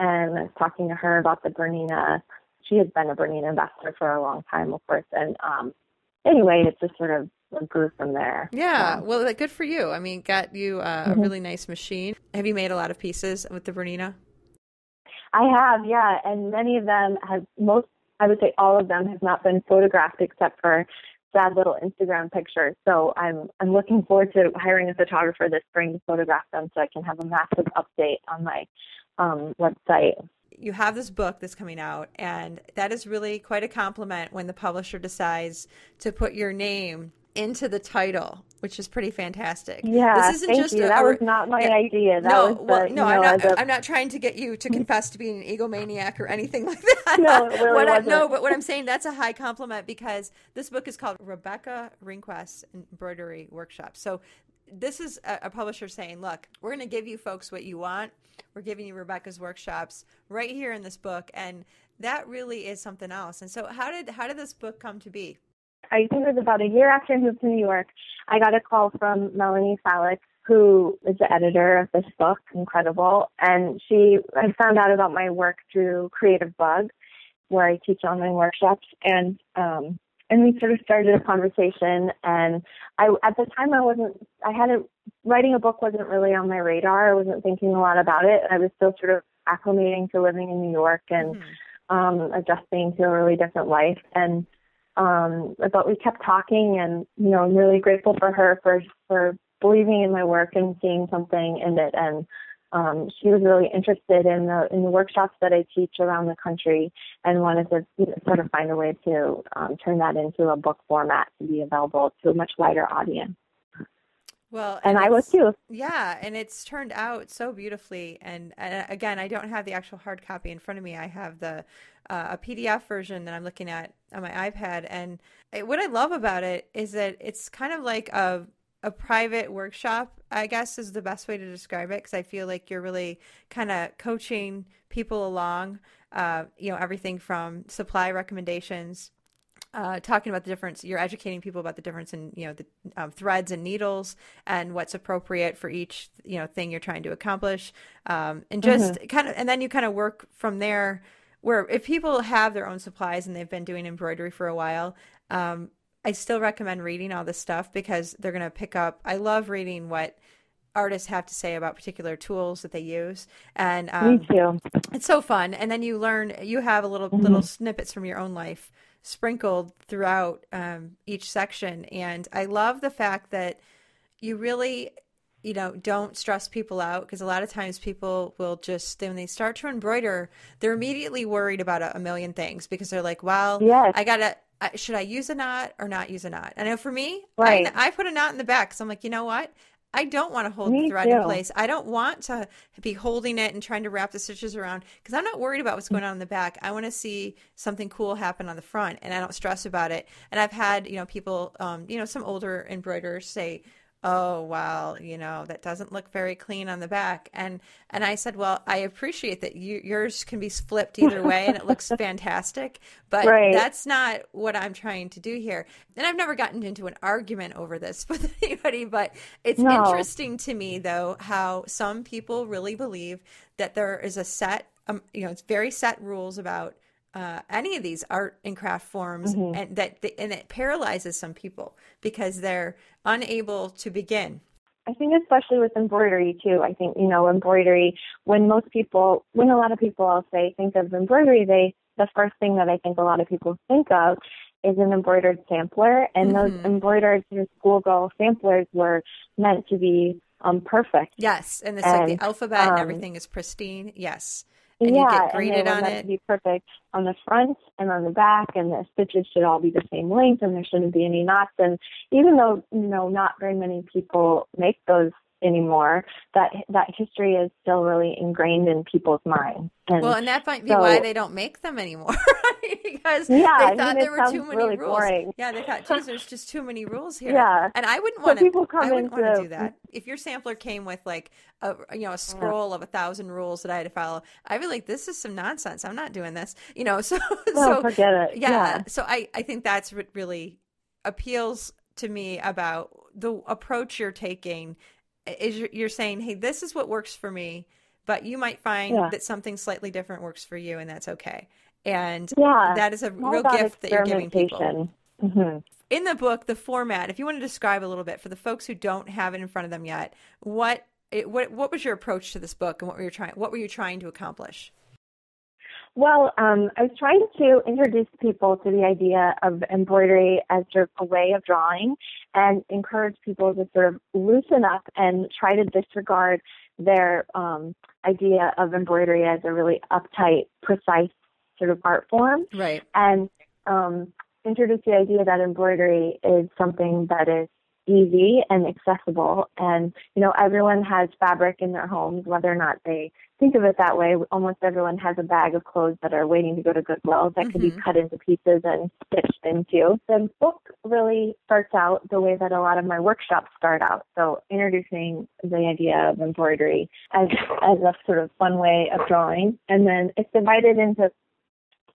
and I was talking to her about the Bernina. She has been a Bernina ambassador for a long time, of course, and um, anyway, it just sort of grew from there. Yeah, So, well, good for you. I mean, got you uh, a really nice machine. Have you made a lot of pieces with the Bernina? I have, yeah, and many of them have most. I would say all of them have not been photographed except for sad little Instagram pictures. So I'm I'm looking forward to hiring a photographer this spring to photograph them so I can have a massive update on my um, website. you have this book that's coming out, and that is really quite a compliment when the publisher decides to put your name into the title, which is pretty fantastic. Yeah, this isn't thank just you. a, that a- was not my yeah. idea. That no, the, well, no, I'm not. the- I'm not trying to get you to confess to being an egomaniac or anything like that. No, it really wasn't. no, but what I'm saying that's a high compliment because this book is called Rebecca Ringquist's Embroidery Workshop. So this is a, a publisher saying, "Look, we're going to give you folks what you want. We're giving you Rebecca's workshops right here in this book, and that really is something else." And so, how did how did this book come to be? I think it was about a year after I moved to New York, I got a call from Melanie Falick, who is the editor of this book, incredible. And she I found out about my work through Creative Bug, where I teach online workshops. And um, and we sort of started a conversation. And I at the time I wasn't I hadn't writing a book wasn't really on my radar. I wasn't thinking a lot about it. I was still sort of acclimating to living in New York and mm-hmm. um, adjusting to a really different life. And um, but we kept talking, and you know, I'm really grateful for her for for believing in my work and seeing something in it. And um, she was really interested in the in the workshops that I teach around the country, and wanted to you know, sort of find a way to um, turn that into a book format to be available to a much wider audience. Well, and, and I was too. Yeah, and it's turned out so beautifully. And, and, again, I don't have the actual hard copy in front of me. I have the uh, a PDF version that I'm looking at on my iPad. And what I love about it is that it's kind of like a a private workshop. I guess is the best way to describe it because I feel like you're really kind of coaching people along. Uh, you know, everything from supply recommendations uh, talking about the difference. You're educating people about the difference in you know the um, threads and needles and what's appropriate for each you know thing you're trying to accomplish, um, and just mm-hmm. kind of and then you kind of work from there. Where if people have their own supplies and they've been doing embroidery for a while, um, I still recommend reading all this stuff because they're going to pick up. I love reading what artists have to say about particular tools that they use and um, Me too. it's so fun and then you learn you have a little mm-hmm. little snippets from your own life sprinkled throughout um, each section. And I love the fact that you really you know don't stress people out because a lot of times people will just when they start to embroider they're immediately worried about a, a million things because they're like well yes. i gotta should i use a knot or not use a knot i know for me right. I, I put a knot in the back so i'm like you know what I don't want to hold Me the thread too. in place. I don't want to be holding it and trying to wrap the stitches around because I'm not worried about what's going on in the back. I want to see something cool happen on the front, and I don't stress about it. And I've had you know people, um, you know, some older embroiderers say, oh well you know that doesn't look very clean on the back and and i said well i appreciate that you, yours can be flipped either way and it looks fantastic but right. that's not what i'm trying to do here and i've never gotten into an argument over this with anybody but it's no. interesting to me though how some people really believe that there is a set um, you know it's very set rules about uh, any of these art and craft forms, mm-hmm. and that and it paralyzes some people because they're unable to begin. I think especially with embroidery too. I think you know embroidery. When most people, when a lot of people, I'll say, think of embroidery, they the first thing that I think a lot of people think of is an embroidered sampler, and mm-hmm. those embroidered schoolgirl samplers were meant to be um, perfect. Yes, and it's and, like the alphabet um, and everything is pristine. Yes and yeah, you get graded and on it. To be perfect on the front and on the back, and the stitches should all be the same length, and there shouldn't be any knots. And even though you know not very many people make those anymore, that that history is still really ingrained in people's minds. And well, and that might be so, why they don't make them anymore. because yeah, they thought I mean, there were too many really rules. Boring. Yeah, they thought, geez, there's just too many rules here. Yeah, and I wouldn't so want to. I wouldn't into, want to do that. If your sampler came with like a you know a scroll of a thousand rules that I had to follow, I'd be like, this is some nonsense. I'm not doing this. You know, so no, so forget it. Yeah, yeah. So I I think that's what really appeals to me about the approach you're taking. Is you're, you're saying, hey, this is what works for me but you might find yeah. that something slightly different works for you and that's okay and yeah, that is a real gift that you're giving people. Mm-hmm. In the book, the format, if you want to describe a little bit for the folks who don't have it in front of them yet, what it, what what was your approach to this book and what were you trying what were you trying to accomplish? Well, um, I was trying to introduce people to the idea of embroidery as sort of a way of drawing and encourage people to sort of loosen up and try to disregard their um, idea of embroidery as a really uptight, precise sort of art form. Right. And um, introduce the idea that embroidery is something that is easy and accessible. And, you know, everyone has fabric in their homes, whether or not they think of it that way. Almost everyone has a bag of clothes that are waiting to go to Goodwill that mm-hmm. could be mm-hmm. cut into pieces and stitched into. The book really starts out the way that a lot of my workshops start out. So introducing the idea of embroidery as, as a sort of fun way of drawing. And then it's divided into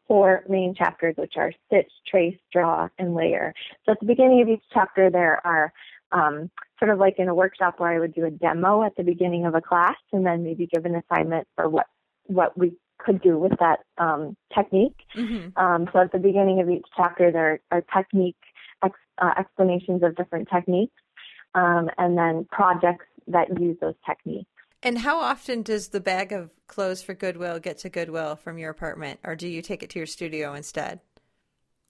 four main chapters, which are stitch, trace, draw, and layer. So at the beginning of each chapter, there are um, sort of like in a workshop where I would do a demo at the beginning of a class and then maybe give an assignment for what what we could do with that um, technique. Mm-hmm. Um, so at the beginning of each chapter, there are technique ex- uh, explanations of different techniques, um, and then projects that use those techniques. And how often does the bag of clothes for Goodwill get to Goodwill from your apartment, or do you take it to your studio instead?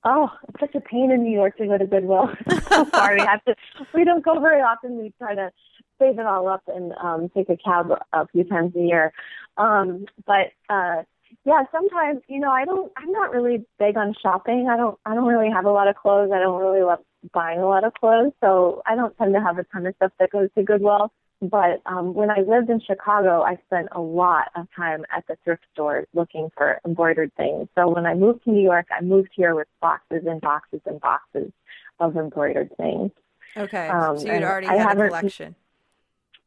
Oh, it's such a pain in New York to go to Goodwill. so far, we have to. We don't go very often. We try to save it all up and um, take a cab a few times a year. Um, but uh, yeah, sometimes you know I don't. I'm not really big on shopping. I don't. I don't really have a lot of clothes. I don't really love buying a lot of clothes, so I don't tend to have a ton of stuff that goes to Goodwill. But um, when I lived in Chicago, I spent a lot of time at the thrift store looking for embroidered things. So when I moved to New York, I moved here with boxes and boxes and boxes of embroidered things. Okay, Um, so you'd already I had a collection.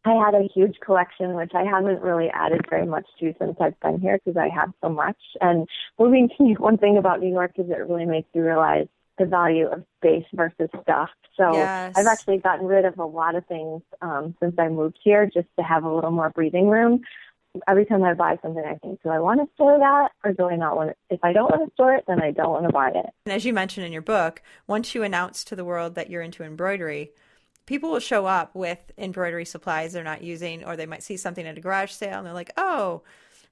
I had a huge collection, which I haven't really added very much to since I've been here because I have so much. And moving to New one thing about New York is it really makes you realize the value of space versus stuff. So Yes. I've actually gotten rid of a lot of things um, since I moved here just to have a little more breathing room. Every time I buy something, I think, do I want to store that or do I not want it? If I don't want to store it, then I don't want to buy it. And as you mentioned in your book, once you announce to the world that you're into embroidery, people will show up with embroidery supplies they're not using, or they might see something at a garage sale and they're like, "Oh,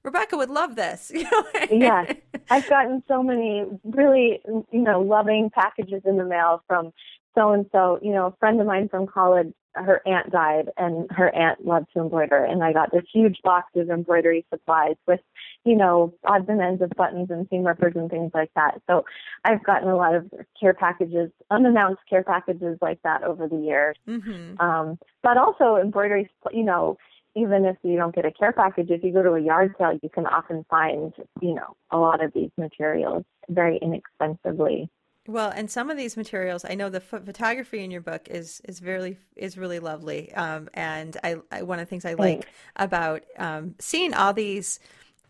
Rebecca would love this." You know? Yes. I've gotten so many really, you know, loving packages in the mail from so and so. You know, a friend of mine from college, her aunt died, and her aunt loved to embroider, and I got this huge box of embroidery supplies with, you know, odds and ends of buttons and seam rippers and things like that. So I've gotten a lot of care packages, unannounced care packages like that over the years. hmm Um, but also embroidery, you know, even if you don't get a care package, if you go to a yard sale, you can often find, you know, a lot of these materials very inexpensively. Well, and some of these materials, I know the ph- photography in your book is is really is really lovely. Um, and I, I one of the things I like Thanks. about um, seeing all these,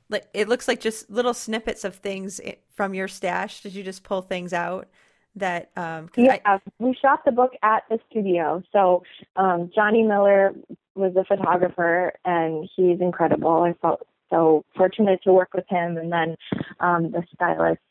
like it looks like just little snippets of things from your stash. Did you just pull things out that? Um, Yeah, I, we shot the book at the studio. So um, Johnny Miller was a photographer, and he's incredible. I felt so fortunate to work with him, and then um, the stylist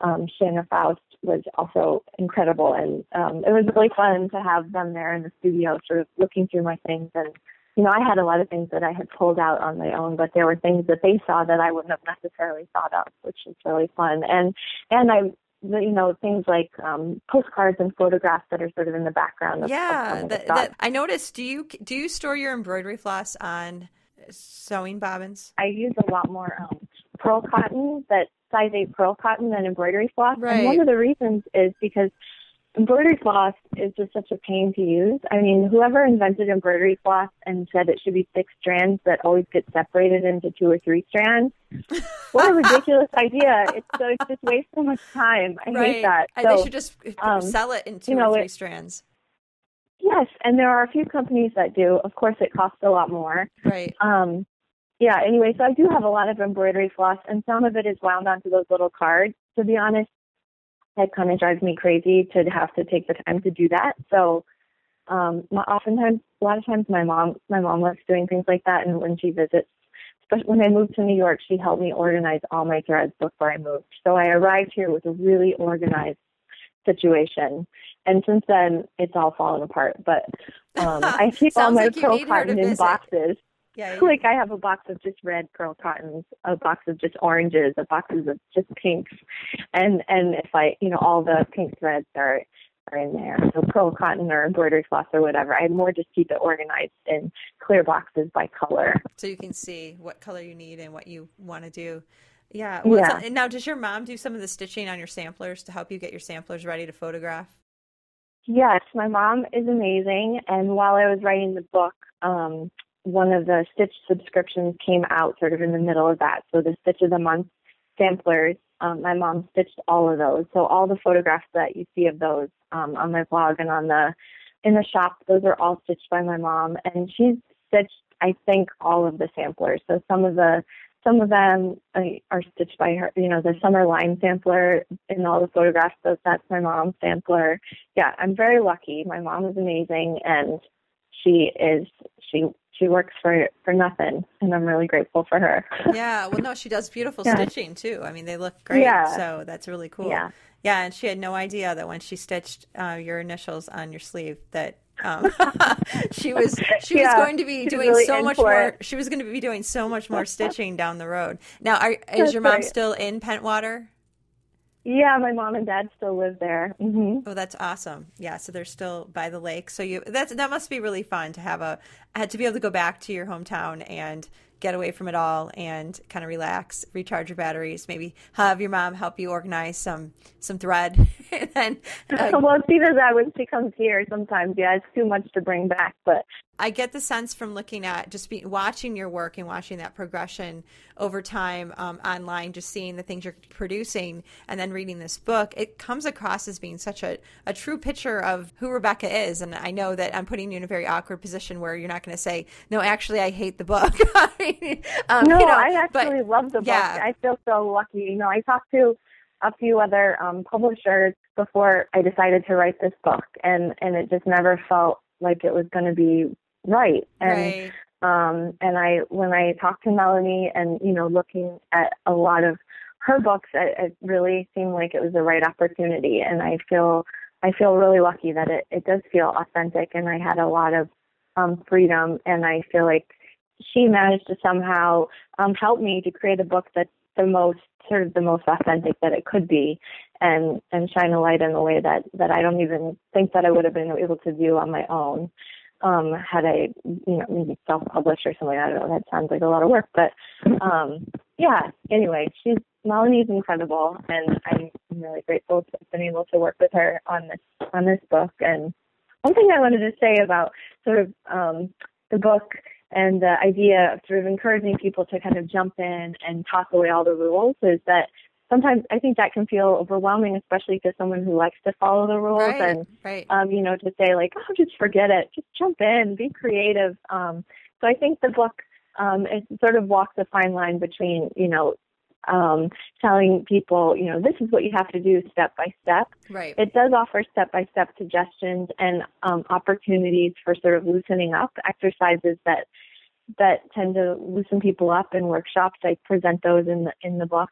um, Shanna Faust was also incredible, and um, it was really fun to have them there in the studio, sort of looking through my things. And you know, I had a lot of things that I had pulled out on my own, but there were things that they saw that I wouldn't have necessarily thought of, which was really fun. And and I you know things like um, postcards and photographs that are sort of in the background. Of, yeah, of the that, shots. that, I noticed. Do you do you store your embroidery floss on sewing bobbins? I use a lot more um, pearl cotton, that size 8 pearl cotton than embroidery floss. Right. And one of the reasons is because embroidery floss is just such a pain to use. I mean, whoever invented embroidery floss and said it should be six strands that always get separated into two or three strands, what a ridiculous idea. It's so it just wastes so much time. I hate that. So, they should just um, sell it in two you know, or three it- strands. yes, and there are a few companies that do. Of course, it costs a lot more. Right. Um, yeah, anyway, so I do have a lot of embroidery floss, and some of it is wound onto those little cards. To be honest, that kind of drives me crazy to have to take the time to do that. So, um, my, oftentimes, a lot of times, my mom, my mom loves doing things like that, and when she visits, especially when I moved to New York, she helped me organize all my threads before I moved. So I arrived here with a really organized situation, and since then, it's all fallen apart. But um, I keep all my like you pearl need her to cotton in boxes Yeah. like I have a box of just red pearl cottons, a box of just oranges, a box of just pinks, and and if I, you know, all the pink threads are are in there. So pearl cotton or embroidery floss or whatever. I more just keep it organized in clear boxes by color. so you can see what color you need and what you want to do. Yeah. Well, Yeah. and now, does your mom do some of the stitching on your samplers to help you get your samplers ready to photograph? Yes, my mom is amazing. And while I was writing the book, um, one of the Stitch subscriptions came out sort of in the middle of that. So the Stitch of the Month samplers, um, my mom stitched all of those. So all the photographs that you see of those um, on my blog and on the in the shop, those are all stitched by my mom. And she's stitched, I think, all of the samplers. So some of the some of them uh, are stitched by her. You know, the summer line sampler in all the photographs. So that's my mom's sampler yeah, I'm very lucky. My mom is amazing, and she is she she works for for nothing, and I'm really grateful for her. yeah, well, no, she does beautiful Yeah. stitching too. I mean, they look great. Yeah. So that's really cool. Yeah. Yeah, and she had no idea that when she stitched uh, your initials on your sleeve that um, she was she was going to be she's doing really so much more. it. She was going to be doing so much more stitching down the road. Now, are, is That's your mom right. still in Pentwater? Yeah, my mom and dad still live there. hmm Oh, that's awesome. Yeah, so they're still by the lake. So you that's that must be really fun to have a had to be able to go back to your hometown and get away from it all and kind of relax, recharge your batteries, maybe have your mom help you organize some some thread and then uh, well, she does that when she comes here. Sometimes, yeah, it's too much to bring back, but I get the sense from looking at just be, watching your work and watching that progression over time um, online, just seeing the things you're producing, and then reading this book, it comes across as being such a, a true picture of who Rebecca is. And I know that I'm putting you in a very awkward position where you're not going to say, "No, actually, I hate the book." I mean, um, no, you know, I but- actually love the book. I feel so lucky. You know, I talked to a few other um, publishers before I decided to write this book, and and it just never felt like it was going to be right. And right. um, and I when I talked to Melanie, and you know, looking at a lot of her books, it, it really seemed like it was the right opportunity, and I feel I feel really lucky that it it does feel authentic, and I had a lot of um, freedom, and I feel like she managed to somehow um, help me to create a book that's the most sort of the most authentic that it could be, and and shine a light in a way that that I don't even think that I would have been able to do on my own um had I you know maybe self published or something. I don't know, that sounds like a lot of work. But um yeah, anyway, she's Melanie's incredible and I'm really grateful to have been able to work with her on this on this book. And one thing I wanted to say about sort of um the book and the idea of sort of encouraging people to kind of jump in and toss away all the rules is that sometimes I think that can feel overwhelming, especially to someone who likes to follow the rules Right. and Right. um, you know, to say like, oh, just forget it, just jump in, be creative. Um, so I think the book um, it sort of walks a fine line between, you know, um, telling people, you know, this is what you have to do step by step. Right. It does offer step by step suggestions and um, opportunities for sort of loosening up exercises that that tend to loosen people up in workshops. I present those in the in the book,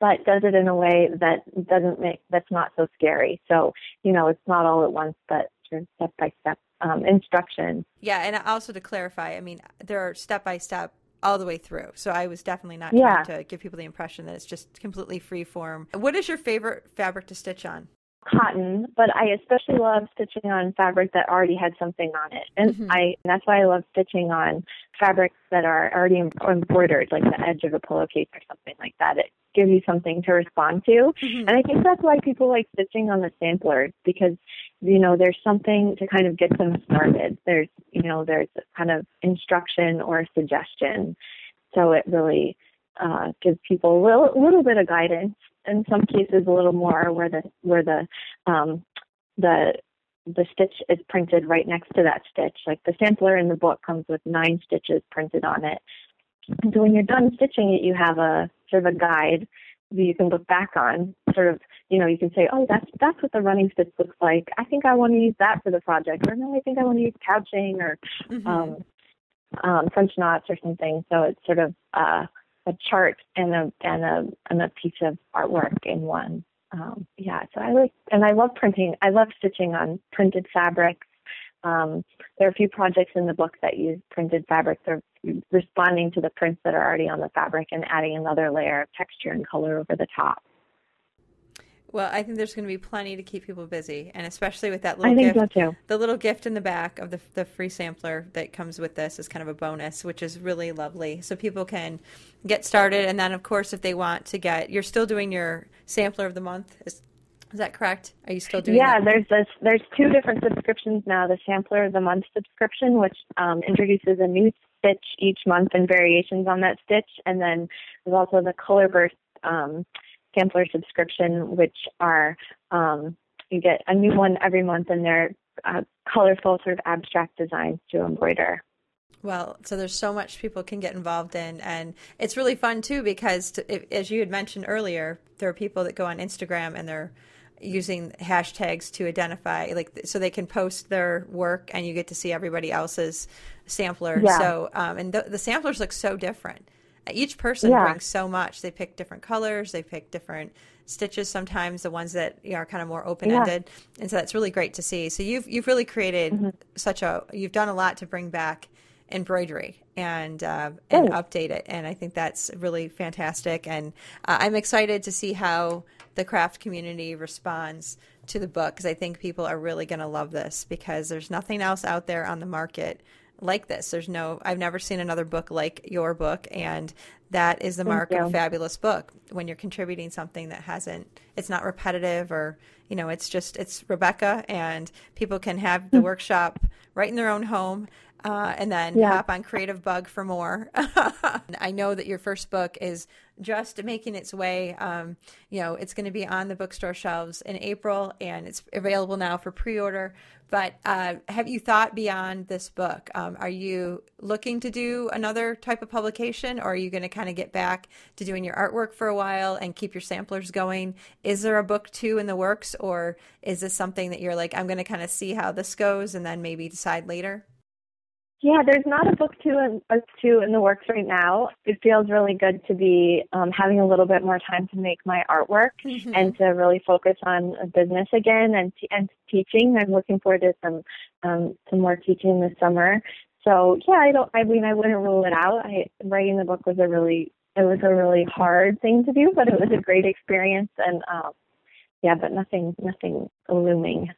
but does it in a way that doesn't make that's not so scary. So you know, it's not all at once, but step by step um, instruction. Yeah, and also to clarify, I mean, there are step by step all the way through. So I was definitely not Yeah. trying to give people the impression that it's just completely free form. What is your favorite fabric to stitch on? cotton, but I especially love stitching on fabric that already had something on it. And Mhm. I and that's why I love stitching on fabrics that are already embroidered, like the edge of a pillowcase or something like that. It gives you something to respond to. And I think that's why people like stitching on the sampler because, you know, there's something to kind of get them started. There's, you know, there's a kind of instruction or suggestion. So it really uh, gives people a little, little bit of guidance. In some cases, a little more where the where the um, the the stitch is printed right next to that stitch. Like the sampler in the book comes with nine stitches printed on it. And so when you're done stitching it, you have a sort of a guide that you can look back on. Sort of, you know, you can say, oh, that's that's what the running stitch looks like. I think I want to use that for the project, or no, I think I want to use couching or Mhm. um, um, French knots or something. So it's sort of uh, a chart and a and a and a piece of artwork in one. Um, yeah, so I like and I love printing. I love stitching on printed fabrics. Um, there are a few projects in the book that use printed fabrics. They're responding to the prints that are already on the fabric and adding another layer of texture and color over the top. Well, I think there's going to be plenty to keep people busy, and especially with that little I think gift. so too. The little gift in the back of the the free sampler that comes with this is kind of a bonus, which is really lovely. So people can get started, and then of course, if they want to get, you're still doing your sampler of the month. Is is that correct? Are you still doing? Yeah, that? there's this, there's two different subscriptions now. The Sampler of the Month subscription, which um, introduces a new stitch each month and variations on that stitch, and then there's also the Colorburst um, Sampler subscription, which are um, you get a new one every month, and they're uh, colorful, sort of abstract designs to embroider. Well, so there's so much people can get involved in, and it's really fun too because, to, if, as you had mentioned earlier, there are people that go on Instagram and they're using hashtags to identify like so they can post their work and you get to see everybody else's sampler. Yeah. so um, and the, the samplers look so different. Each person Yeah. brings so much. They pick different colors. They pick different stitches sometimes the ones that you know, are kind of more open-ended. And so that's really great to see. So you've you've really created Mm-hmm. such a you've done a lot to bring back embroidery and uh, and update it. And i think that's really fantastic. And uh, i'm excited to see how the craft community responds to the book because i think people are really going to love this because there's nothing else out there on the market like this. There's no i've never seen another book like your book and that is the mark of a fabulous book. When you're contributing something that hasn't it's not repetitive or you know it's just it's rebecca and people can have the workshop right in their own home uh, and then Yeah. hop on creative bug for more. I know that your first book is just making its way um, you know it's going to be on the bookstore shelves in april and it's available now for pre-order. But uh, have you thought beyond this book? Um, are you looking to do another type of publication or are you going to kind of get back to doing your artwork for a while and keep your samplers going? Is there a book two in the works or is this something that you're like i'm going to kind of see how this goes and then maybe decide later Yeah, there's not a book two in, a two in the works right now. It feels really good to be um, having a little bit more time to make my artwork and to really focus on business again and t- and teaching. I'm looking forward to some um, some more teaching this summer. So yeah, I don't. I mean, I wouldn't rule it out. I, writing the book was a really it was a really hard thing to do, but it was a great experience. And um, yeah, but nothing nothing looming.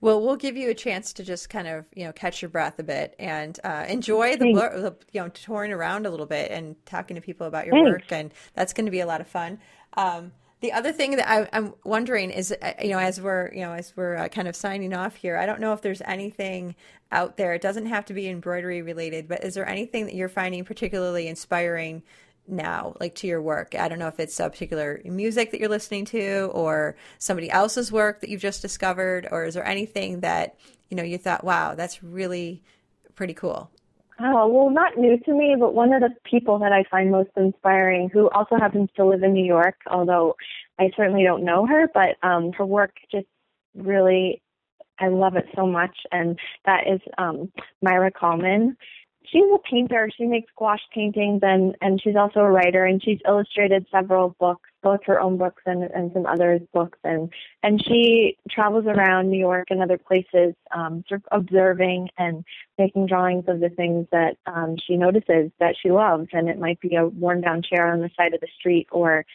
Well, we'll give you a chance to just kind of, you know, catch your breath a bit and uh, enjoy the, blur- the, you know, touring around a little bit and talking to people about your Thanks. work, and that's going to be a lot of fun. Um, the other thing that I, I'm wondering is, uh, you know, as we're, you know, as we're uh, kind of signing off here, I don't know if there's anything out there. It doesn't have to be embroidery related, but is there anything that you're finding particularly inspiring now, like to your work? I don't know if it's a particular music that you're listening to or somebody else's work that you've just discovered, or is there anything that, you know, you thought, wow, that's really pretty cool? Oh, well, not new to me, but one of the people that I find most inspiring, who also happens to live in New York, although I certainly don't know her, but um, her work just really, I love it so much, and that is um, Maira Kalman. She's a painter. She makes gouache paintings, and and she's also a writer, and she's illustrated several books, both her own books and and some others' books, and and she travels around New York and other places, um, sort of observing and making drawings of the things that um, she notices that she loves, and it might be a worn down chair on the side of the street, or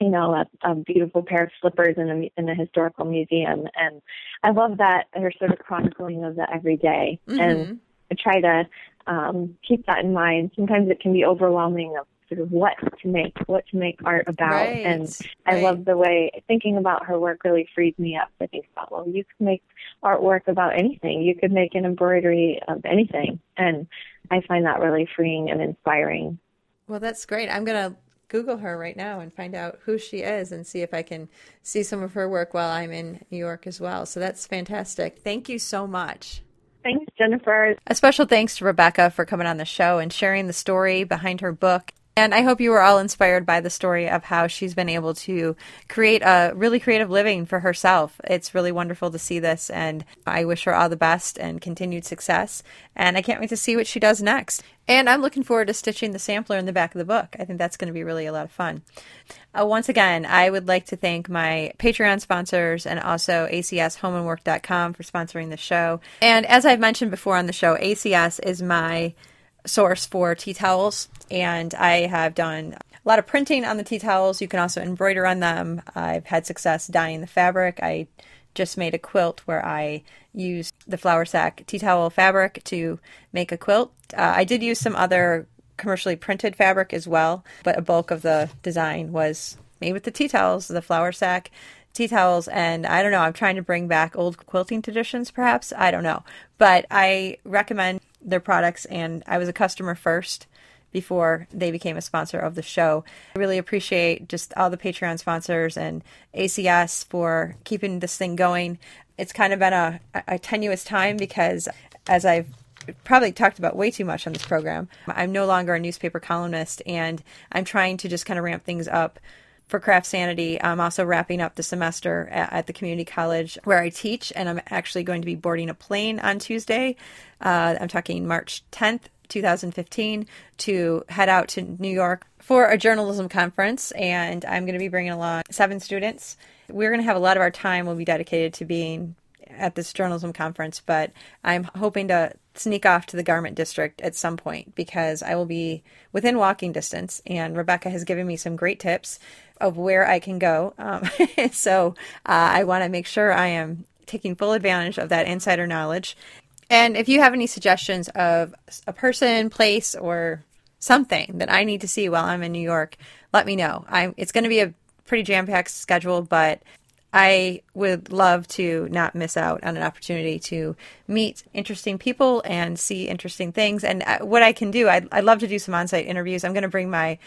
you know, a, a beautiful pair of slippers in a in a historical museum, and I love that her sort of chronicling of the everyday, Mm-hmm. and I try to um, keep that in mind. Sometimes it can be overwhelming of sort of what to make, what to make art about, Right, and I right. love the way thinking about her work really frees me up to think about, well, you can make artwork about anything. You could make an embroidery of anything. And I find that really freeing and inspiring. Well, that's great. I'm going to Google her right now and find out who she is and see if I can see some of her work while I'm in New York as well. So that's fantastic. Thank you so much. Jennifer. A special thanks to Rebecca for coming on the show and sharing the story behind her book. And I hope you were all inspired by the story of how she's been able to create a really creative living for herself. It's really wonderful to see this, and I wish her all the best and continued success. And I can't wait to see what she does next. And I'm looking forward to stitching the sampler in the back of the book. I think that's going to be really a lot of fun. Uh, once again, I would like to thank my Patreon sponsors and also acshomeandwork.com for sponsoring the show. And as I've mentioned before on the show, ACS is my source for tea towels, and I have done a lot of printing on the tea towels. You can also embroider on them. I've had success dyeing the fabric. I just made a quilt where I used the flour sack tea towel fabric to make a quilt. Uh, I did use some other commercially printed fabric as well, but a bulk of the design was made with the tea towels, the flour sack tea towels, and I don't know. I'm trying to bring back old quilting traditions, perhaps. I don't know, but I recommend their products, and I was a customer first before they became a sponsor of the show. I really appreciate just all the Patreon sponsors and ACS for keeping this thing going. It's kind of been a, a tenuous time because, as I've probably talked about way too much on this program, I'm no longer a newspaper columnist, and I'm trying to just kind of ramp things up for CraftSanity. I'm also wrapping up the semester at, at, the community college where I teach, and I'm actually going to be boarding a plane on Tuesday. Uh, I'm talking March 10th, 2015, to head out to New York for a journalism conference, and I'm going to be bringing along seven students. We're going to have a lot of our time will be dedicated to being at this journalism conference, but I'm hoping to sneak off to the garment district at some point because I will be within walking distance. And Rebecca has given me some great tips of where I can go. Um, so uh, I want to make sure I am taking full advantage of that insider knowledge. And if you have any suggestions of a person, place, or something that I need to see while I'm in New York, let me know. I'm, it's going to be a pretty jam packed schedule, but I would love to not miss out on an opportunity to meet interesting people and see interesting things. And uh, what I can do, I'd, I'd love to do some on site interviews. I'm going to bring my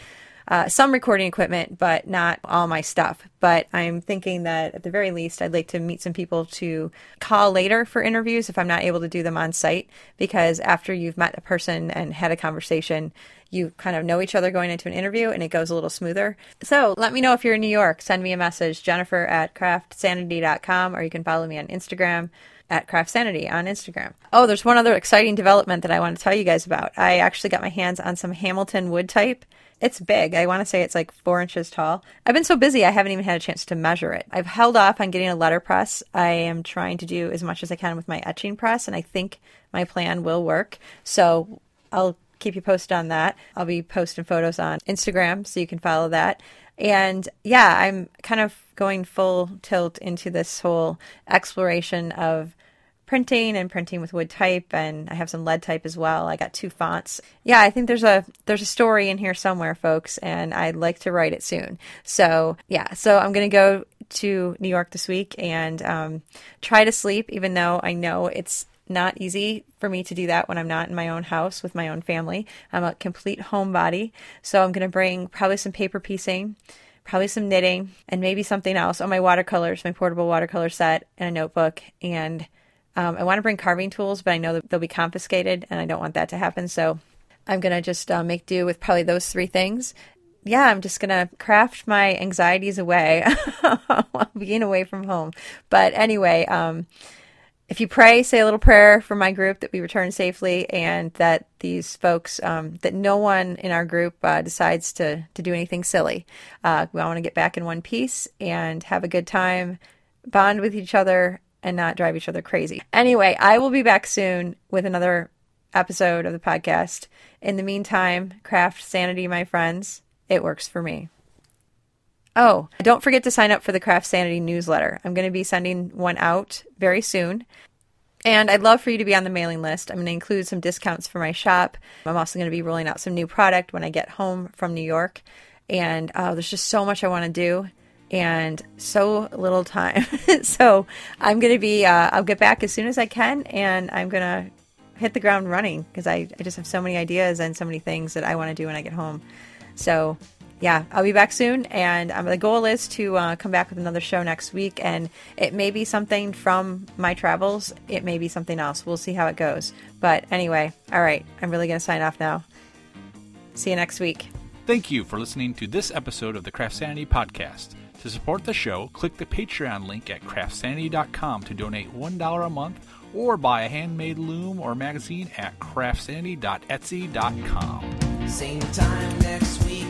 uh, some recording equipment, but not all my stuff. But I'm thinking that at the very least, I'd like to meet some people to call later for interviews if I'm not able to do them on site. Because after you've met a person and had a conversation, you kind of know each other going into an interview and it goes a little smoother. So let me know if you're in New York. Send me a message, Jennifer at craftsanity.com, or you can follow me on Instagram at CraftSanity on Instagram. Oh, there's one other exciting development that I want to tell you guys about. I actually got my hands on some Hamilton wood type. It's big. I want to say it's like four inches tall. I've been so busy, I haven't even had a chance to measure it. I've held off on getting a letterpress. I am trying to do as much as I can with my etching press, and I think my plan will work. So I'll keep you posted on that. I'll be posting photos on Instagram, so you can follow that. And yeah, I'm kind of going full tilt into this whole exploration of printing and printing with wood type and I have some lead type as well. I got two fonts. Yeah, I think there's a there's a story in here somewhere, folks, and I'd like to write it soon. So, yeah, so I'm going to go to New York this week and um, try to sleep even though I know it's not easy for me to do that when I'm not in my own house with my own family. I'm a complete homebody, so I'm going to bring probably some paper piecing probably some knitting and maybe something else. Oh, my watercolors, my portable watercolor set, and a notebook. And um, I want to bring carving tools, but I know that they'll be confiscated, and I don't want that to happen. So I'm going to just uh, make do with probably those three things. Yeah, I'm just going to craft my anxieties away while being away from home. But anyway, um, if you pray, say a little prayer for my group that we return safely and that these folks, um, that no one in our group uh, decides to, to do anything silly. Uh, we all want to get back in one piece and have a good time, bond with each other, and not drive each other crazy. Anyway, I will be back soon with another episode of the podcast. In the meantime, craft sanity, my friends. It works for me. Oh, don't forget to sign up for the CraftSanity newsletter. I'm going to be sending one out very soon. And I'd love for you to be on the mailing list. I'm going to include some discounts for my shop. I'm also going to be rolling out some new product when I get home from New York. And uh, there's just so much I want to do and so little time. so I'm going to be, uh, I'll get back as soon as I can and I'm going to hit the ground running because I, I just have so many ideas and so many things that I want to do when I get home. So yeah, I'll be back soon. And um, the goal is to uh, come back with another show next week. And it may be something from my travels, it may be something else. We'll see how it goes. But anyway, all right, I'm really going to sign off now. See you next week. Thank you for listening to this episode of the CraftSanity Podcast. To support the show, click the Patreon link at craftsanity.com to donate $1 a month or buy a handmade loom or magazine at craftsanity.etsy.com. Same time next week.